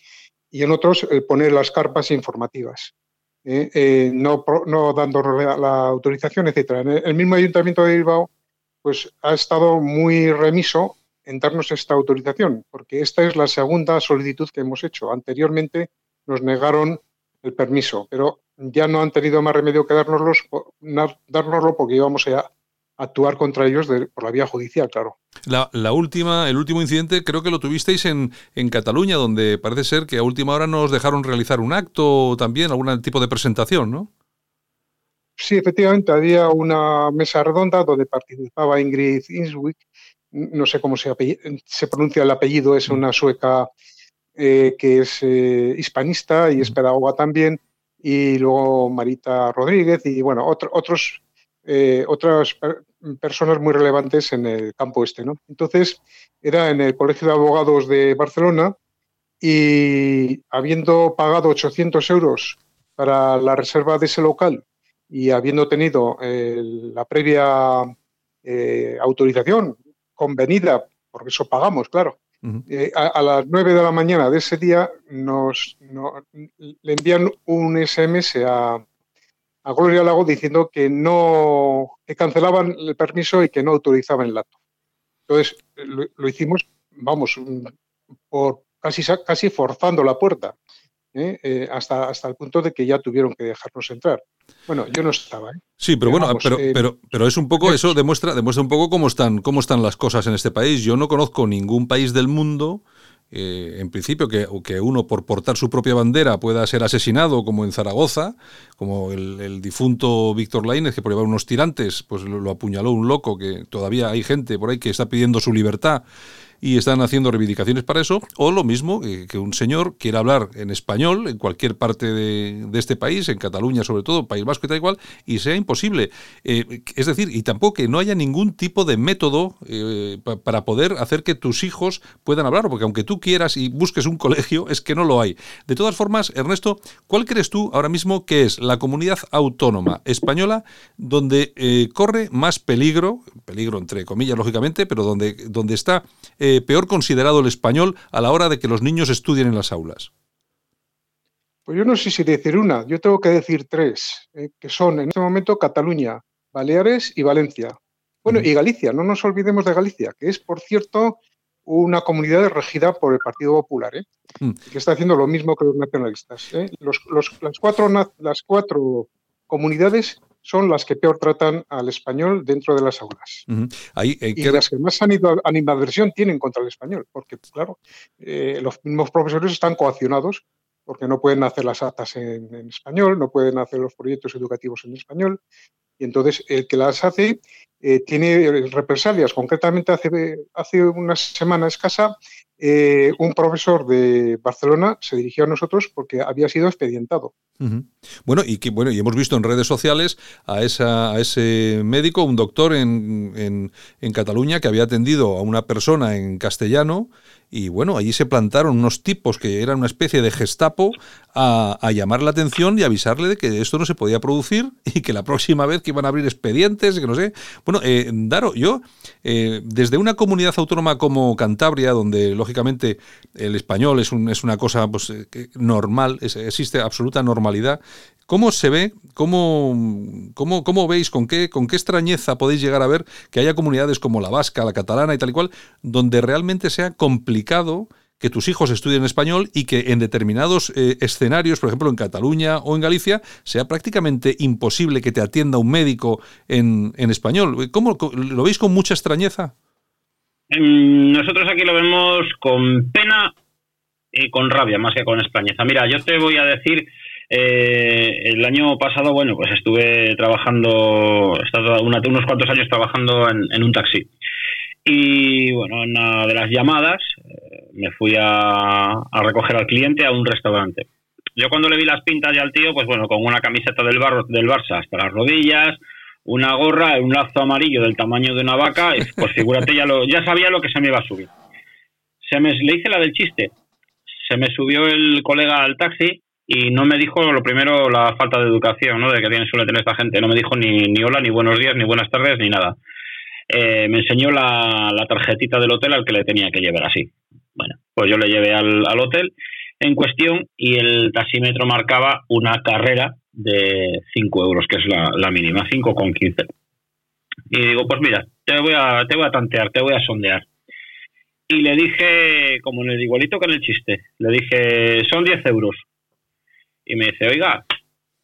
y en otros el poner las carpas informativas. ¿Eh? Eh, no, no dando la, autorización, etcétera. El mismo Ayuntamiento de Bilbao pues, ha estado muy remiso en darnos esta autorización, porque esta es la segunda solicitud que hemos hecho. Anteriormente nos negaron el permiso, pero ya no han tenido más remedio que dárnoslo porque íbamos a, actuar contra ellos por la vía judicial, claro. La, última, el último incidente creo que lo tuvisteis en, en Cataluña, donde parece ser que a última hora nos dejaron realizar un acto también, algún tipo de presentación, ¿no? Sí, efectivamente, había una mesa redonda donde participaba Ingrid Inswick, no sé cómo se, se pronuncia el apellido, es una sueca eh, que es eh, hispanista y es pedagoga también, y luego Marita Rodríguez y bueno, otros eh, otras personas muy relevantes en el campo este. ¿no? Entonces, era en el Colegio de Abogados de Barcelona y habiendo pagado 800 euros para la reserva de ese local y habiendo tenido eh, la previa eh, autorización convenida, porque eso pagamos, claro, a, las 9 de la mañana de ese día nos, le envían un SMS a, a Gloria Lago diciendo que no que cancelaban el permiso y que no autorizaban el acto. Entonces lo, hicimos, vamos, por casi casi forzando la puerta. ¿eh? Eh, hasta, hasta el punto de que ya tuvieron que dejarnos entrar. Bueno, yo no estaba. ¿eh? Sí, pero bueno, pero, pero, pero es un poco, eso demuestra, demuestra un poco cómo están, cómo están las cosas en este país. Yo no conozco ningún país del mundo eh, en principio, que, que, uno por portar su propia bandera pueda ser asesinado, como en Zaragoza, como el, difunto Víctor Laínez, que por llevar unos tirantes, pues lo, apuñaló un loco, que todavía hay gente por ahí que está pidiendo su libertad. Y están haciendo reivindicaciones para eso, o lo mismo que, un señor quiera hablar en español en cualquier parte de, este país, en Cataluña sobre todo, País Vasco y tal y sea imposible. Eh, es decir, y tampoco que no haya ningún tipo de método eh, para poder hacer que tus hijos puedan hablar, porque aunque tú quieras y busques un colegio, es que no lo hay. De todas formas, Ernesto, ¿cuál crees tú ahora mismo que es la comunidad autónoma española donde eh, corre más peligro, peligro entre comillas, lógicamente, pero donde, donde está eh, peor considerado el español a la hora de que los niños estudien en las aulas? Pues yo no sé si decir una, yo tengo que decir tres, eh, que son en este momento Cataluña, Baleares y Valencia. Bueno, y Galicia, no nos olvidemos de Galicia, que es, por cierto, una comunidad regida por el Partido Popular, ¿eh? mm. que está haciendo lo mismo que los nacionalistas. ¿eh? las, cuatro, las cuatro comunidades son las que peor tratan al español dentro de las aulas. Ahí, eh, y las que más animadversión tienen contra el español, porque, claro, los mismos profesores están coaccionados porque no pueden hacer las actas en, español, no pueden hacer los proyectos educativos en español, y entonces el que las hace eh, tiene represalias. Concretamente, hace, hace una semana escasa, eh, un profesor de Barcelona se dirigió a nosotros porque había sido expedientado. Bueno, y bueno, y hemos visto en redes sociales a, esa, a ese médico, un doctor en, en, en Cataluña, que había atendido a una persona en castellano y bueno, allí se plantaron unos tipos que eran una especie de gestapo a, llamar la atención y avisarle de que esto no se podía producir y que la próxima vez que iban a abrir expedientes, que no sé. Bueno, eh, Daro, yo, eh, desde una comunidad autónoma como Cantabria, donde lógicamente el español es, un, es una cosa pues, eh, normal, existe absoluta normalidad, ¿Cómo se ve, cómo, cómo, cómo, veis, con qué, con qué extrañeza podéis llegar a ver que haya comunidades como la vasca, la catalana y tal y cual, donde realmente sea complicado que tus hijos estudien español y que en determinados eh, escenarios, por ejemplo en Cataluña o en Galicia, sea prácticamente imposible que te atienda un médico en, español. ¿Cómo lo veis con mucha extrañeza? Em, nosotros aquí lo vemos con pena y con rabia, más que con extrañeza. Mira, yo te voy a decir eh, el año pasado, bueno, pues estuve trabajando, he unos cuantos años trabajando en, un taxi. Y bueno, en una de las llamadas eh, me fui a, recoger al cliente a un restaurante. Yo cuando le vi las pintas ya al tío, pues bueno, con una camiseta del, barro, del Barça hasta las rodillas, una gorra, un lazo amarillo del tamaño de una vaca, pues figúrate, ya, lo, ya sabía lo que se me iba a subir. Se me, le hice la del chiste. Se me subió el colega al taxi y no me dijo lo primero la falta de educación ¿no? de que tiene suele tener esta gente. No me dijo ni, ni hola, ni buenos días, ni buenas tardes, ni nada. Eh, me enseñó la, la, tarjetita del hotel al que le tenía que llevar así. Bueno, pues yo le llevé al, al hotel en cuestión y el taxímetro marcaba una carrera de 5 euros, que es la, la mínima, 5,15. Y digo, pues mira, te voy, a, te voy a tantear, te voy a sondear. Y le dije, como en el igualito que en el chiste, le dije, son 10 euros y me dice, oiga,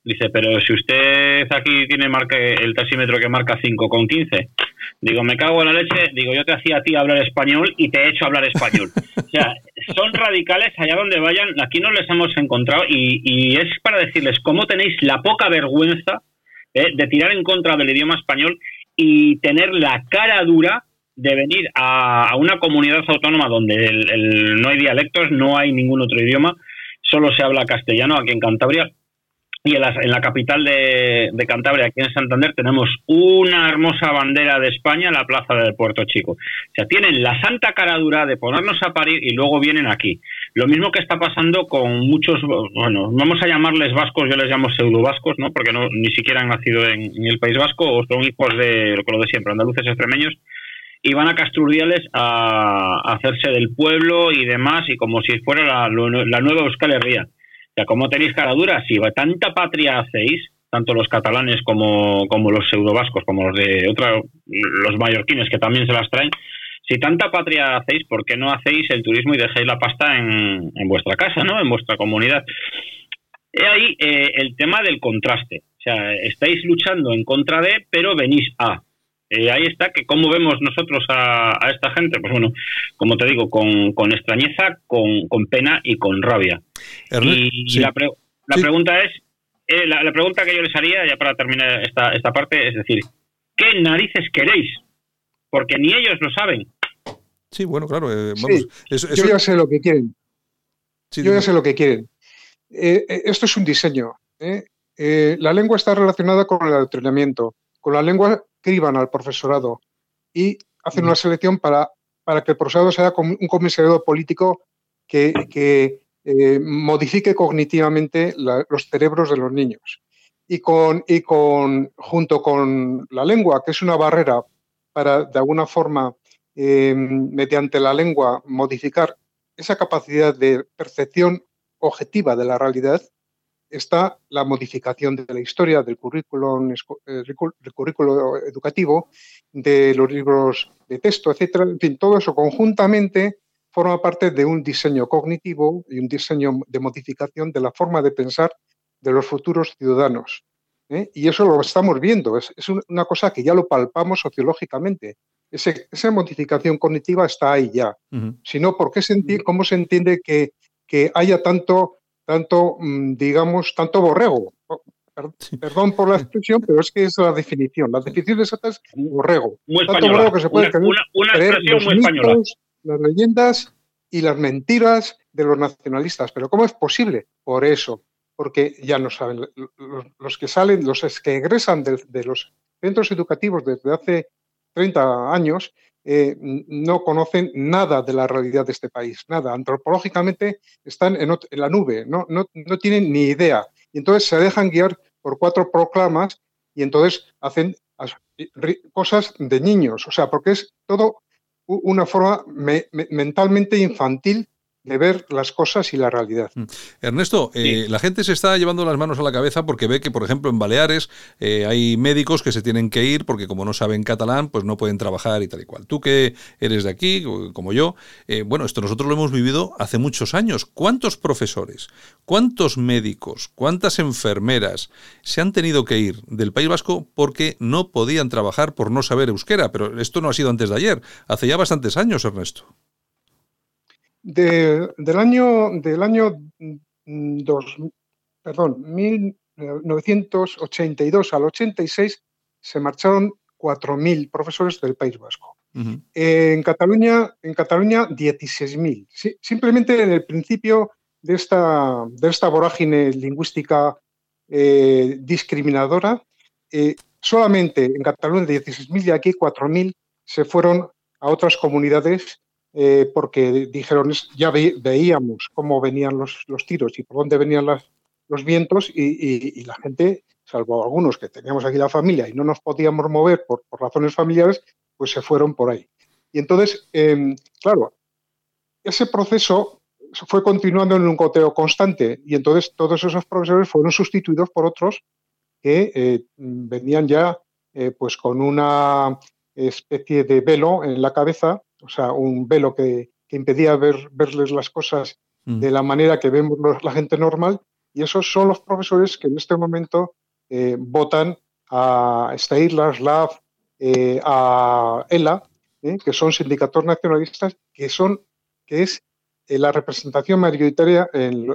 dice, pero si usted aquí tiene marca el taxímetro que marca 5,15, digo, me cago en la leche, digo, yo te hacía a ti hablar español y te he hecho hablar español. o sea, son radicales allá donde vayan, aquí no les hemos encontrado y, es para decirles cómo tenéis la poca vergüenza eh, de tirar en contra del idioma español y tener la cara dura de venir a, una comunidad autónoma donde no hay dialectos, no hay ningún otro idioma, solo se habla castellano aquí en Cantabria. Y en la, capital de, Cantabria, aquí en Santander, tenemos una hermosa bandera de España en la plaza del Puerto Chico. O sea, tienen la santa caradura de ponernos a parir y luego vienen aquí. Lo mismo que está pasando con muchos, bueno, vamos a llamarles vascos, yo les llamo pseudo vascos, ¿no? Porque no, ni siquiera han nacido en, el País Vasco o son hijos de lo de siempre, andaluces extremeños y van a Casturdiales a, hacerse del pueblo y demás, y como si fuera la, nueva Euskal Herria. O ¿cómo tenéis cara dura? Si tanta patria hacéis, tanto los catalanes como, como los pseudovascos, como los de otra, los mallorquines que también se las traen, si tanta patria hacéis, ¿por qué no hacéis el turismo y dejáis la pasta en, en vuestra casa, ¿no? en vuestra comunidad? He ahí eh, el tema del contraste. O sea, estáis luchando en contra de, pero venís a. Eh, ahí está, que cómo vemos nosotros a, esta gente, pues bueno, como te digo, con, con extrañeza, con, con, pena y con rabia. y la, la pregunta es, eh, la, pregunta que yo les haría, ya para terminar esta, esta parte, es decir, ¿qué narices queréis? Porque ni ellos lo saben. Sí, bueno, claro. Eh, yo ya sé lo que quieren. yo ya sé lo que quieren. esto es un diseño. la lengua está relacionada con el adoctrinamiento. Con la lengua criban al profesorado y hacen una selección para, para que el profesorado sea un comisariado político que, eh, modifique cognitivamente los cerebros de los niños. Y, con, y con, junto con la lengua, que es una barrera para, de alguna forma, em, mediante la lengua, modificar esa capacidad de percepción objetiva de la realidad, está la modificación de la historia, del currículo, eh, currículo educativo, de los libros de texto, etcétera. En fin, todo eso conjuntamente forma parte de un diseño cognitivo y un diseño de modificación de la forma de pensar de los futuros ciudadanos. ¿eh? Y eso lo estamos viendo, es, una cosa que ya lo palpamos sociológicamente. esa modificación cognitiva está ahí ya. Si no, ¿por qué ¿cómo se entiende que, que haya tanto, tanto, mm, digamos, tanto borrego? Perdón por la expresión, pero es que es la definición. La definición exacta es borrego. Muy tanto borrego que se puede una, expresión muy española las leyendas y las mentiras de los nacionalistas. Pero ¿cómo es posible? Por eso, porque ya no saben, los, que salen, los que egresan de, los centros educativos desde hace 30 años, eh, no conocen nada de la realidad de este país, nada. Antropológicamente están en, la nube, no, no, no, tienen ni idea. Y entonces se dejan guiar por cuatro proclamas y entonces hacen cosas de niños. O sea, porque es todo una forma mentalmente infantil de ver las cosas y la realidad. Mm. Ernesto, eh, la gente se está llevando las manos a la cabeza porque ve que, por ejemplo, en Baleares eh, hay médicos que se tienen que ir porque como no saben catalán, pues no pueden trabajar y tal y cual. Tú que eres de aquí, como yo, eh, bueno, esto nosotros lo hemos vivido hace muchos años. ¿Cuántos profesores, cuántos médicos, cuántas enfermeras se han tenido que ir del País Vasco porque no podían trabajar por no saber euskera? Pero esto no ha sido antes de ayer, hace ya bastantes años, Ernesto del año, del año mm, dos, perdón, 1982 al 86 se marcharon 4.000 profesores del País Vasco. en Cataluña, en Cataluña 16.000. simplemente en el principio de esta, de esta vorágine lingüística eh, discriminadora, eh, solamente en Cataluña 16.000 y aquí 4.000 se fueron a otras comunidades eh, porque dijeron, ya veíamos cómo venían los, tiros y por dónde venían los vientos y, la gente, salvo algunos que teníamos aquí la familia y no nos podíamos mover por, razones familiares, pues se fueron por ahí. Y entonces, em, claro, ese proceso fue continuando en un coteo constante y entonces todos esos profesores fueron sustituidos por otros que eh, venían ya eh, pues con una especie de velo en la cabeza o sea, un velo que, impedía ver, verles las cosas mm. de la manera que vemos la gente normal, y esos son los profesores que en este momento eh, votan a Steyr, Slav, eh, a ELA, eh, que son sindicatos nacionalistas, que, son, que es la representación mayoritaria en,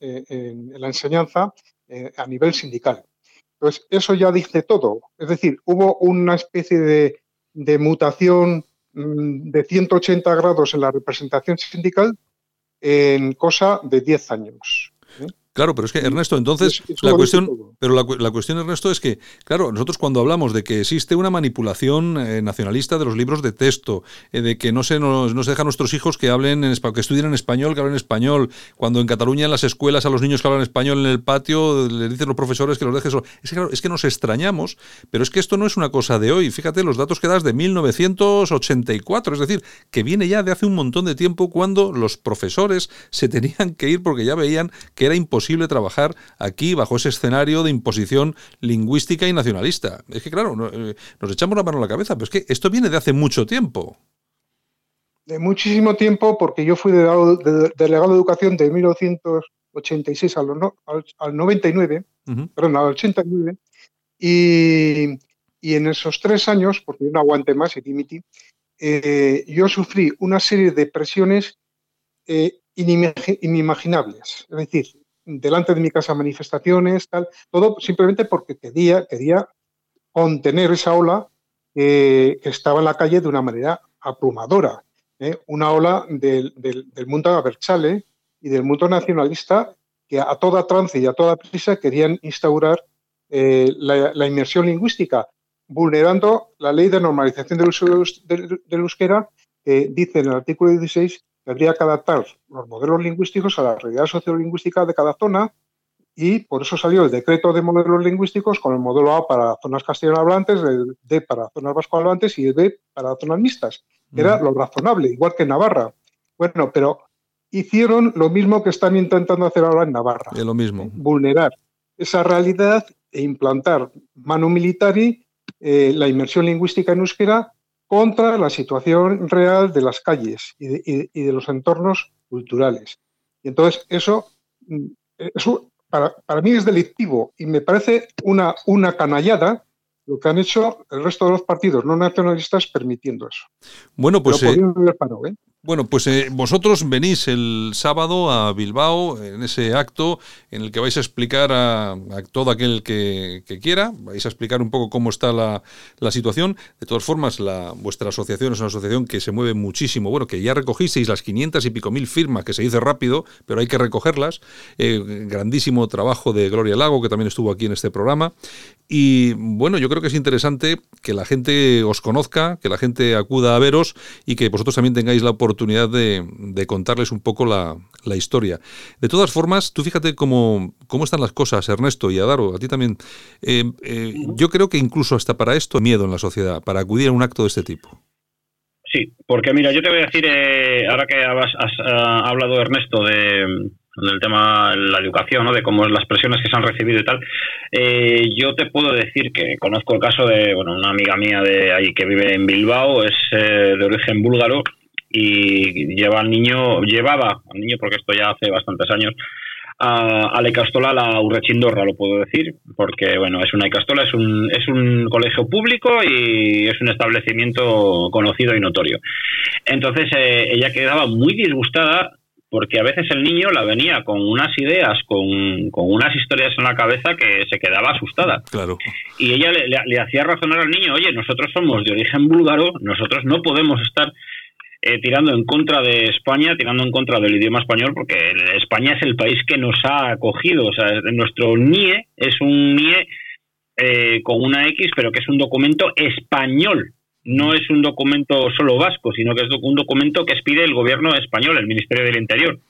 en la enseñanza a nivel sindical. Entonces, eso ya dice todo. Es decir, hubo una especie de, de mutación de 180 grados en la representación sindical en cosa de 10 años. Claro, pero es que Ernesto, entonces la cuestión, pero la, cuestión Ernesto es que, claro, nosotros cuando hablamos de que existe una manipulación eh, nacionalista de los libros de texto, eh, de que no se nos no se deja a nuestros hijos que hablen en que estudien en español, que hablen español, cuando en Cataluña en las escuelas a los niños que hablan español en el patio les dicen los profesores que los dejes, es que, es que nos extrañamos, pero es que esto no es una cosa de hoy. Fíjate los datos que das de 1984, es decir, que viene ya de hace un montón de tiempo cuando los profesores se tenían que ir porque ya veían que era imposible trabajar aquí bajo ese escenario de imposición lingüística y nacionalista. Es que, claro, eh, nos echamos la mano a la cabeza, pero es que esto viene de hace mucho tiempo. De muchísimo tiempo, porque yo fui delegado de, delegado de educación de 1986 al, al, 99, perdón, al 89, y, y, en esos tres años, porque yo no aguanté más y dimití, eh, yo sufrí una serie de presiones eh, inimaginables. Es decir, delante de mi casa manifestaciones, tal, todo simplemente porque quería, quería contener esa ola que estaba en la calle de una manera abrumadora. ¿eh? una ola del, mundo aberchale y del mundo nacionalista que a toda trance y a toda prisa querían instaurar eh, la, inmersión lingüística, vulnerando la ley de normalización del uso del, euskera, que dice en el artículo 16 habría que adaptar los modelos lingüísticos a la realidad sociolingüística de cada zona y por eso salió el decreto de modelos lingüísticos con el modelo A para zonas castellano hablantes, el D para zonas vasco hablantes y el B para zonas mixtas, era lo razonable, igual que en Navarra. Bueno, pero hicieron lo mismo que están intentando hacer ahora en Navarra. lo mismo. Vulnerar esa realidad e implantar manu militari eh, la inmersión lingüística en euskera contra la situación real de las calles y de, y de los entornos culturales. Y entonces eso, mm, eso para, para, mí es delictivo y me parece una, una canallada lo que han hecho el resto de los partidos no nacionalistas permitiendo eso. Bueno, pues... Eh, ¿eh? Bueno, pues eh, vosotros venís el sábado a Bilbao en ese acto en el que vais a explicar a, todo aquel que, quiera, vais a explicar un poco cómo está la, situación. De todas formas, la, vuestra asociación es una asociación que se mueve muchísimo. Bueno, que ya recogisteis las 500 y pico mil firmas, que se dice rápido, pero hay que recogerlas. Eh, grandísimo trabajo de Gloria Lago, que también estuvo aquí en este programa. Y bueno, yo creo que es interesante que la gente os conozca, que la gente acuda a veros y que vosotros también tengáis la oportunidad de, contarles un poco la, historia. De todas formas, tú fíjate cómo, cómo están las cosas, Ernesto y Adaro, a ti también. Eh, eh, yo creo que incluso hasta para esto hay miedo en la sociedad, para acudir a un acto de este tipo. Sí, porque mira, yo te voy a decir, eh, ahora que has, ah, hablado Ernesto de del tema de la educación, ¿no? de cómo las presiones que se han recibido y tal. Eh, yo te puedo decir que conozco el caso de bueno, una amiga mía de ahí que vive en Bilbao, es eh, de origen búlgaro y lleva al niño, llevaba al niño, porque esto ya hace bastantes años, a, a la Icastola, la Urrechindorra, lo puedo decir, porque bueno, es una Icastola, es un, es un colegio público y es un establecimiento conocido y notorio. Entonces eh, ella quedaba muy disgustada porque a veces el niño la venía con unas ideas, con, con, unas historias en la cabeza que se quedaba asustada. Claro. Y ella le, hacía razonar al niño, oye, nosotros somos de origen búlgaro, nosotros no podemos estar eh, tirando en contra de España, tirando en contra del idioma español, porque España es el país que nos ha acogido. O sea, nuestro NIE es un NIE eh, con una X, pero que es un documento español no es un documento solo vasco, sino que es un documento que expide el gobierno español, el Ministerio del Interior.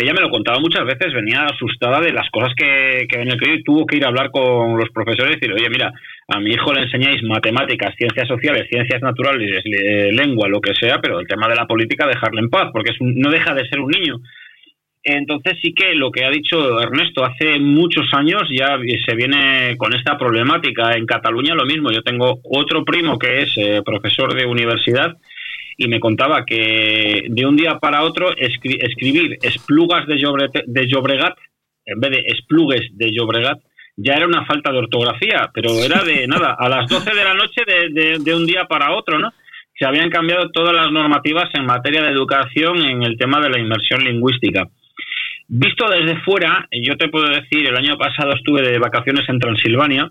Ella me lo contaba muchas veces, venía asustada de las cosas que, que en el que tuvo que ir a hablar con los profesores y decir, oye, mira, a mi hijo le enseñáis matemáticas, ciencias sociales, ciencias naturales, lengua, lo que sea, pero el tema de la política dejarle en paz, porque no deja de ser un niño. Entonces sí que lo que ha dicho Ernesto, hace muchos años ya se viene con esta problemática. En Cataluña lo mismo. Yo tengo otro primo que es eh, profesor de universidad y me contaba que de un día para otro escribir esplugas de, de Llobregat en vez de esplugues de Llobregat ya era una falta de ortografía, pero era de nada, a las 12 de la noche de, de un día para otro, ¿no? Se habían cambiado todas las normativas en materia de educación en el tema de la inmersión lingüística. Visto desde fuera, yo te puedo decir, el año pasado estuve de vacaciones en Transilvania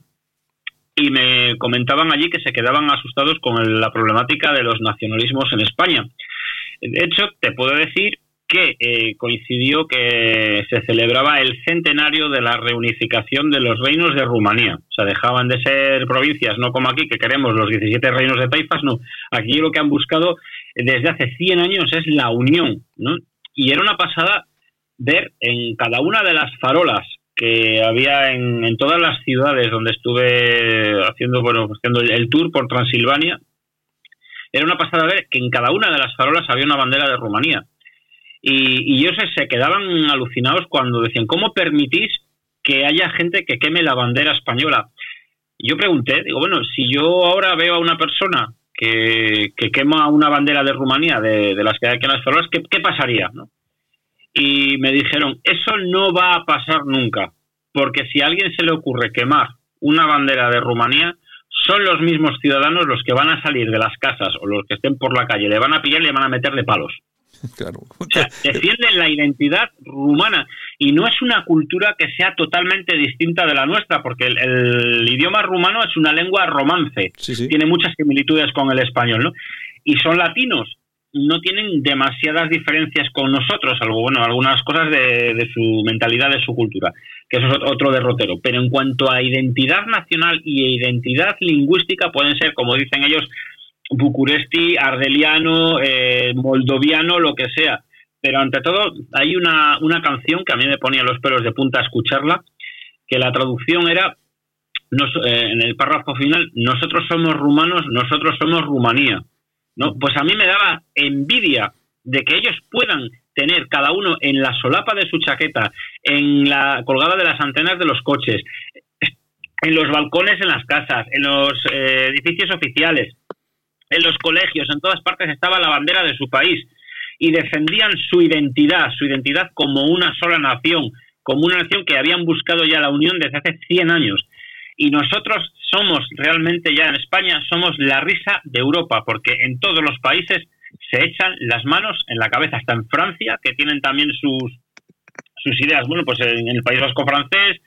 y me comentaban allí que se quedaban asustados con la problemática de los nacionalismos en España. De hecho, te puedo decir que eh, coincidió que se celebraba el centenario de la reunificación de los reinos de Rumanía. O sea, dejaban de ser provincias, no como aquí, que queremos los 17 reinos de taifas, no. Aquí lo que han buscado desde hace 100 años es la unión, ¿no? Y era una pasada ver en cada una de las farolas que había en, todas las ciudades donde estuve haciendo, bueno, haciendo el tour por Transilvania, era una pasada ver que en cada una de las farolas había una bandera de Rumanía. Y, y ellos se quedaban alucinados cuando decían, ¿cómo permitís que haya gente que queme la bandera española? Yo pregunté, digo, bueno, si yo ahora veo a una persona que, quema una bandera de Rumanía, de, las que hay aquí en las farolas, ¿qué, qué pasaría? ¿no? Y me dijeron, eso no va a pasar nunca, porque si a alguien se le ocurre quemar una bandera de Rumanía, son los mismos ciudadanos los que van a salir de las casas o los que estén por la calle, le van a pillar y le van a meter de palos. Claro. O sea, defienden la identidad rumana y no es una cultura que sea totalmente distinta de la nuestra, porque el, idioma rumano es una lengua romance, tiene muchas similitudes con el español, ¿no? Y son latinos, no tienen demasiadas diferencias con nosotros, algo bueno, algunas cosas de, su mentalidad, de su cultura, que eso es otro derrotero. Pero en cuanto a identidad nacional y identidad lingüística, pueden ser, como dicen ellos, bucuresti, ardeliano, eh, moldoviano, lo que sea. Pero ante todo, hay una, una canción que a mí me ponía los pelos de punta a escucharla, que la traducción era eh, en el párrafo final, nosotros somos rumanos, nosotros somos Rumanía. Pues a mí me daba envidia de que ellos puedan tener cada uno en la solapa de su chaqueta, en la colgada de las antenas de los coches, en los balcones en las casas, en los eh, edificios oficiales, en los colegios, en todas partes estaba la bandera de su país y defendían su identidad, su identidad como una sola nación, como una nación que habían buscado ya la unión desde hace 100 años y nosotros somos realmente ya en España, somos la risa de Europa, porque en todos los países se echan las manos en la cabeza, hasta en Francia, que tienen también sus, sus ideas. Bueno, pues en el País Vasco francés,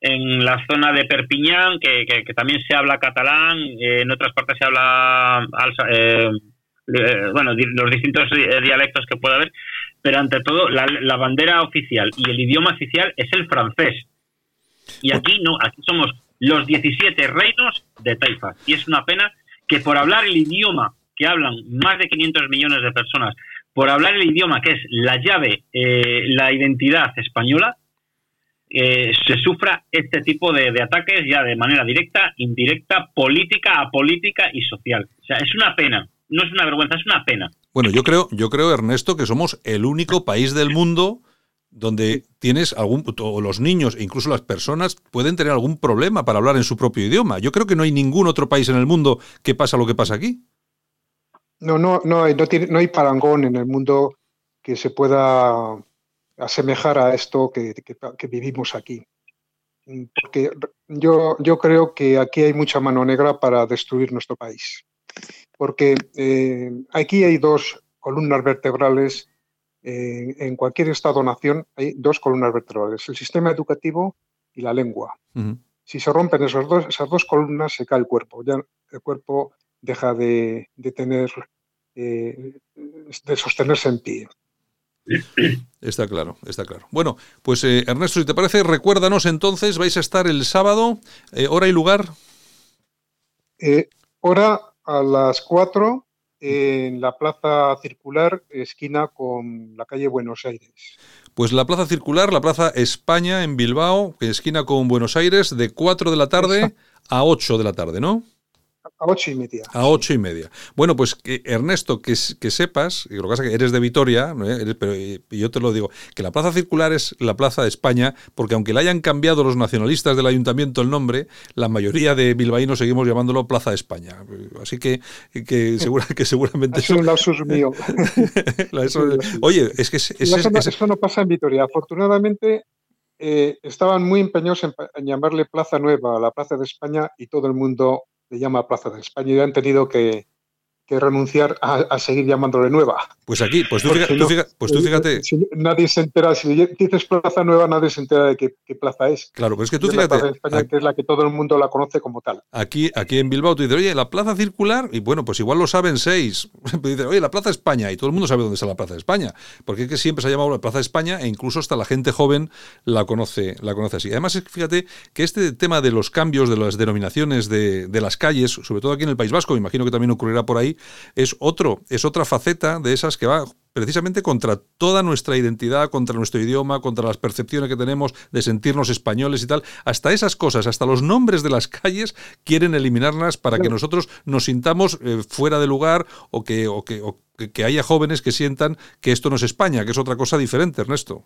en la zona de Perpiñán, que, que, también se habla catalán, eh, en otras partes se habla, eh, eh, bueno, los distintos dialectos que puede haber, pero ante todo la, la bandera oficial y el idioma oficial es el francés. Y aquí no, aquí somos los 17 reinos de Taifas. Y es una pena que por hablar el idioma que hablan más de 500 millones de personas, por hablar el idioma que es la llave, eh, la identidad española, eh, se sufra este tipo de, ataques ya de manera directa, indirecta, política, apolítica y social. O sea, es una pena. No es una vergüenza, es una pena. Bueno, yo creo, yo creo, Ernesto, que somos el único país del mundo donde tienes algún, o los niños e incluso las personas pueden tener algún problema para hablar en su propio idioma. Yo creo que no hay ningún otro país en el mundo que pasa lo que pasa aquí. No, no, no hay, no, hay parangón en el mundo que se pueda asemejar a esto que, vivimos aquí. Porque yo, yo creo que aquí hay mucha mano negra para destruir nuestro país. Porque eh, aquí hay dos columnas vertebrales en cualquier Estado-nación hay dos columnas vertebrales, el sistema educativo y la lengua. Si se rompen esos dos, esas dos columnas, se cae el cuerpo. Ya el cuerpo deja de, tener, eh, de sostenerse en pie. Está claro, está claro. Bueno, pues eh, Ernesto, si te parece, recuérdanos entonces, vais a estar el sábado, eh, hora y lugar. hora a las 4 en la Plaza Circular, esquina con la calle Buenos Aires. Pues la Plaza Circular, la Plaza España en Bilbao, esquina con Buenos Aires, de 4 de la tarde a 8 de la tarde, ¿no? A ocho y media. A ocho y media. Bueno, pues que, Ernesto, que, que, sepas, y lo que pasa es que eres de Vitoria, pero yo te lo digo, que la Plaza Circular es la Plaza de España, porque aunque le hayan cambiado los nacionalistas del ayuntamiento el nombre, la mayoría de bilbaínos seguimos llamándolo Plaza de España. Así que, que, segura, que seguramente... Es un lapsus mío. oye, es que... eso no pasa en Vitoria. Afortunadamente, eh, estaban muy empeñosos en, en, llamarle Plaza Nueva a la Plaza de España y todo el mundo le llama Plaza de España y han tenido que, que renunciar a, seguir llamándole nueva. Pues aquí, pues tú, pues tú fíjate. nadie se entera, si dices plaza nueva, nadie se entera de qué, plaza es. Claro, pues es que tú fíjate. La plaza de España, que es la que todo el mundo la conoce como tal. Aquí, aquí en Bilbao tú dices, oye, la plaza circular, y bueno, pues igual lo saben seis. dices, oye, la plaza España, y todo el mundo sabe dónde está la plaza de España. Porque es que siempre se ha llamado la plaza de España e incluso hasta la gente joven la conoce, la conoce así. Además, fíjate que este tema de los cambios de las denominaciones de, de las calles, sobre todo aquí en el País Vasco, imagino que también ocurrirá por ahí, es otro, es otra faceta de esas que va precisamente contra toda nuestra identidad, contra nuestro idioma, contra las percepciones que tenemos de sentirnos españoles y tal. Hasta esas cosas, hasta los nombres de las calles quieren eliminarlas para que nosotros nos sintamos eh, fuera de lugar o que, o que, que haya jóvenes que sientan que esto no es España, que es otra cosa diferente, Ernesto.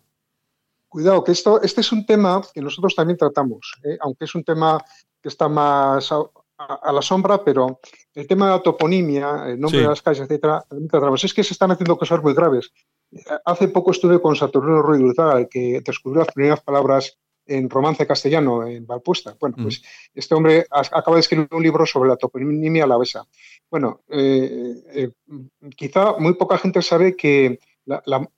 Cuidado, que esto, este es un tema que nosotros también tratamos, ¿eh? aunque es un tema que está más a, la sombra, pero el tema de la toponimia, el nombre de las calles, etcétera, es que se están haciendo cosas muy graves. Hace poco estuve con Saturnino Ruiz Dulzaga, que descubrió las primeras palabras en romance castellano en Valpuesta. Bueno, mm. pues este hombre acaba de escribir un libro sobre la toponimia alavesa. Bueno, eh, eh, quizá muy poca gente sabe que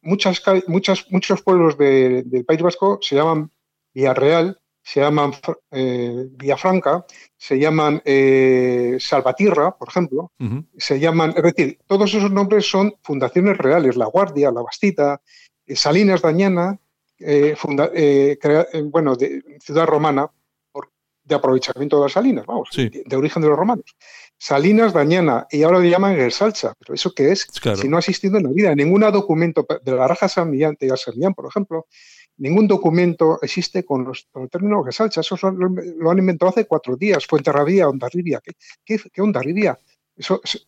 muchas, muchas, muchos pueblos del País Vasco se llaman Villarreal se llaman eh, Villafranca, se llaman eh, Salvatierra, por ejemplo, se llaman, es decir, todos esos nombres son fundaciones reales, La Guardia, La Bastita, eh, Salinas Dañana, bueno, de ciudad romana, de aprovechamiento de las salinas, vamos, de, origen de los romanos. Salinas Dañana, y ahora le llaman Salsa, pero ¿eso qué es? Si no ha existido en la vida, ningún documento de la Raja San Millán, de San Millán, por ejemplo, ningún documento existe con, los, el término Salsa, eso lo, han inventado hace cuatro días, Fuenterrabía, Ondarribia, ¿qué, qué, qué Ondarribia? Eso es,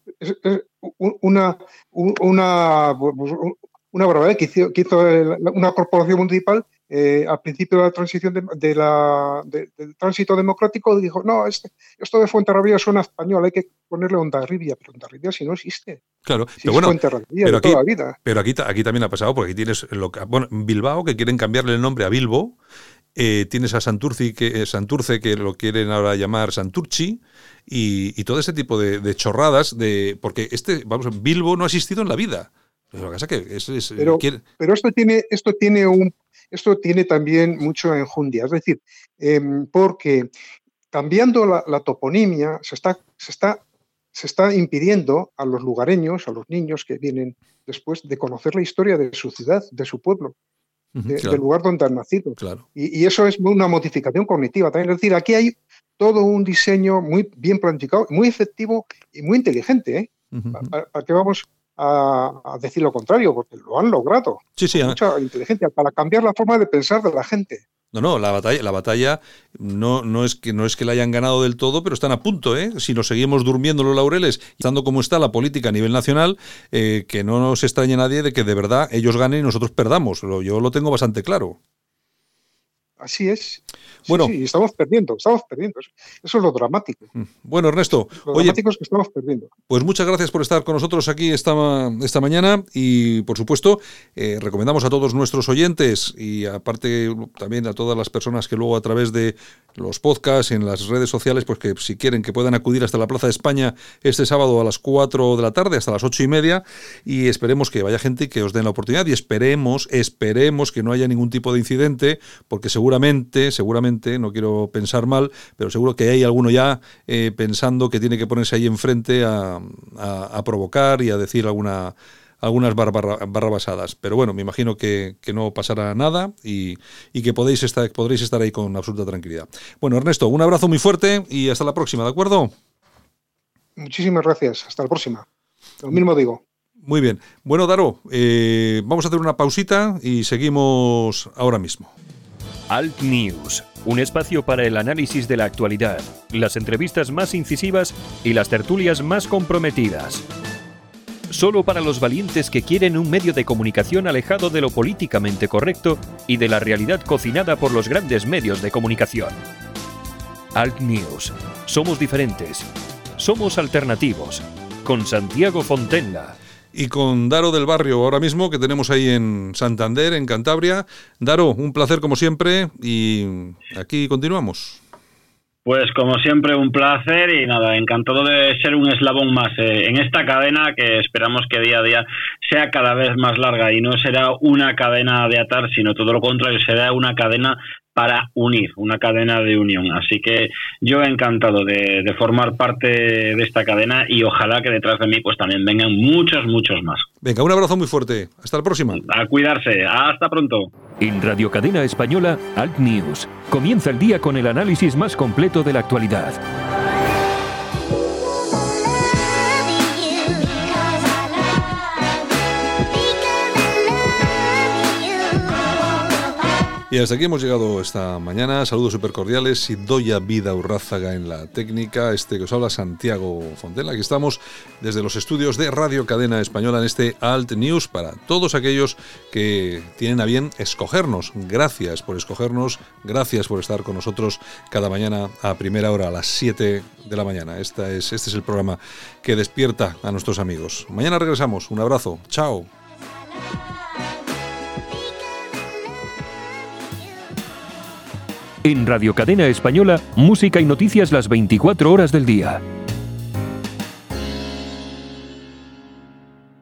una, una, una barbaridad que hizo, que hizo una corporación municipal eh, al principio de la transición de, la, del tránsito democrático dijo, no, este, esto de Fuenterrabía suena español, hay que ponerle Ondarribia, pero Ondarribia si no existe. Claro, pero bueno, pero aquí, pero aquí, aquí también ha pasado, porque aquí tienes lo bueno, Bilbao, que quieren cambiarle el nombre a Bilbo, eh, tienes a Santurci, que, eh, Santurce, que lo quieren ahora llamar Santurci, y, todo ese tipo de, chorradas, de porque este, vamos, Bilbo no ha existido en la vida. Que es, pero, pero esto tiene, esto tiene un esto tiene también mucho enjundia, es decir, em, porque cambiando la, toponimia se está, se, está, se está impidiendo a los lugareños, a los niños que vienen después, de conocer la historia de su ciudad, de su pueblo. del lugar donde han nacido. Y, eso es una modificación cognitiva también. Es decir, aquí hay todo un diseño muy bien planificado, muy efectivo y muy inteligente. ¿eh? para, que vamos a, decir lo contrario, porque lo han logrado. Sí, sí. Mucha inteligencia para cambiar la forma de pensar de la gente. No, no, la batalla, la batalla no, no, es que, no es que la hayan ganado del todo, pero están a punto, ¿eh? Si nos seguimos durmiendo los laureles, estando como está la política a nivel nacional, eh, que no nos extrañe nadie de que de verdad ellos ganen y nosotros perdamos. Yo lo tengo bastante claro. Así es. bueno, sí, estamos perdiendo, estamos perdiendo. Eso es lo dramático. Mm. Bueno, Ernesto. Lo dramático es que estamos perdiendo. Pues muchas gracias por estar con nosotros aquí esta, esta mañana y, por supuesto, eh, recomendamos a todos nuestros oyentes y, aparte, también a todas las personas que luego a través de los podcasts en las redes sociales, pues que si quieren que puedan acudir hasta la Plaza de España este sábado a las 4 de la tarde hasta las 8 y media y esperemos que vaya gente que os den la oportunidad y esperemos, esperemos que no haya ningún tipo de incidente porque seguro seguramente, seguramente, no quiero pensar mal, pero seguro que hay alguno ya eh, pensando que tiene que ponerse ahí enfrente a, a, provocar y a decir alguna algunas barrabasadas. Pero bueno, me imagino que, no pasará nada y, que podéis estar, podréis estar ahí con absoluta tranquilidad. Bueno, Ernesto, un abrazo muy fuerte y hasta la próxima, ¿de acuerdo? Muchísimas gracias. Hasta la próxima. Lo mismo digo. Muy bien. Bueno, Daro, eh, vamos a hacer una pausita y seguimos ahora mismo. Alt News, un espacio para el análisis de la actualidad, las entrevistas más incisivas y las tertulias más comprometidas. Solo para los valientes que quieren un medio de comunicación alejado de lo políticamente correcto y de la realidad cocinada por los grandes medios de comunicación. Alt News. Somos diferentes. Somos alternativos. Con Santiago Fontenla y con Daro del Barrio ahora mismo, que tenemos ahí en Santander, en Cantabria. Daro, un placer como siempre y aquí continuamos. Pues como siempre un placer y nada, encantado de ser un eslabón más eh, en esta cadena que esperamos que día a día sea cada vez más larga y no será una cadena de atar, sino todo lo contrario, será una cadena para unir, una cadena de unión. Así que yo he encantado de, formar parte de esta cadena y ojalá que detrás de mí pues también vengan muchos, muchos más. Venga, un abrazo muy fuerte. Hasta la próxima. A cuidarse. Hasta pronto. En Radio Cadena Española, Alt News. Comienza el día con el análisis más completo de la actualidad. Y hasta aquí hemos llegado esta mañana. Saludos súper cordiales Doya Vida Urrázaga en la técnica. Este que os habla Santiago Fontela. Aquí estamos desde los estudios de Radio Cadena Española en este Alt News para todos aquellos que tienen a bien escogernos. Gracias por escogernos. Gracias por estar con nosotros cada mañana a primera hora, a las 7 de la mañana. Esta es, este es el programa que despierta a nuestros amigos. Mañana regresamos. Un abrazo. Chao. En Radio Cadena Española, música y noticias las 24 horas del día.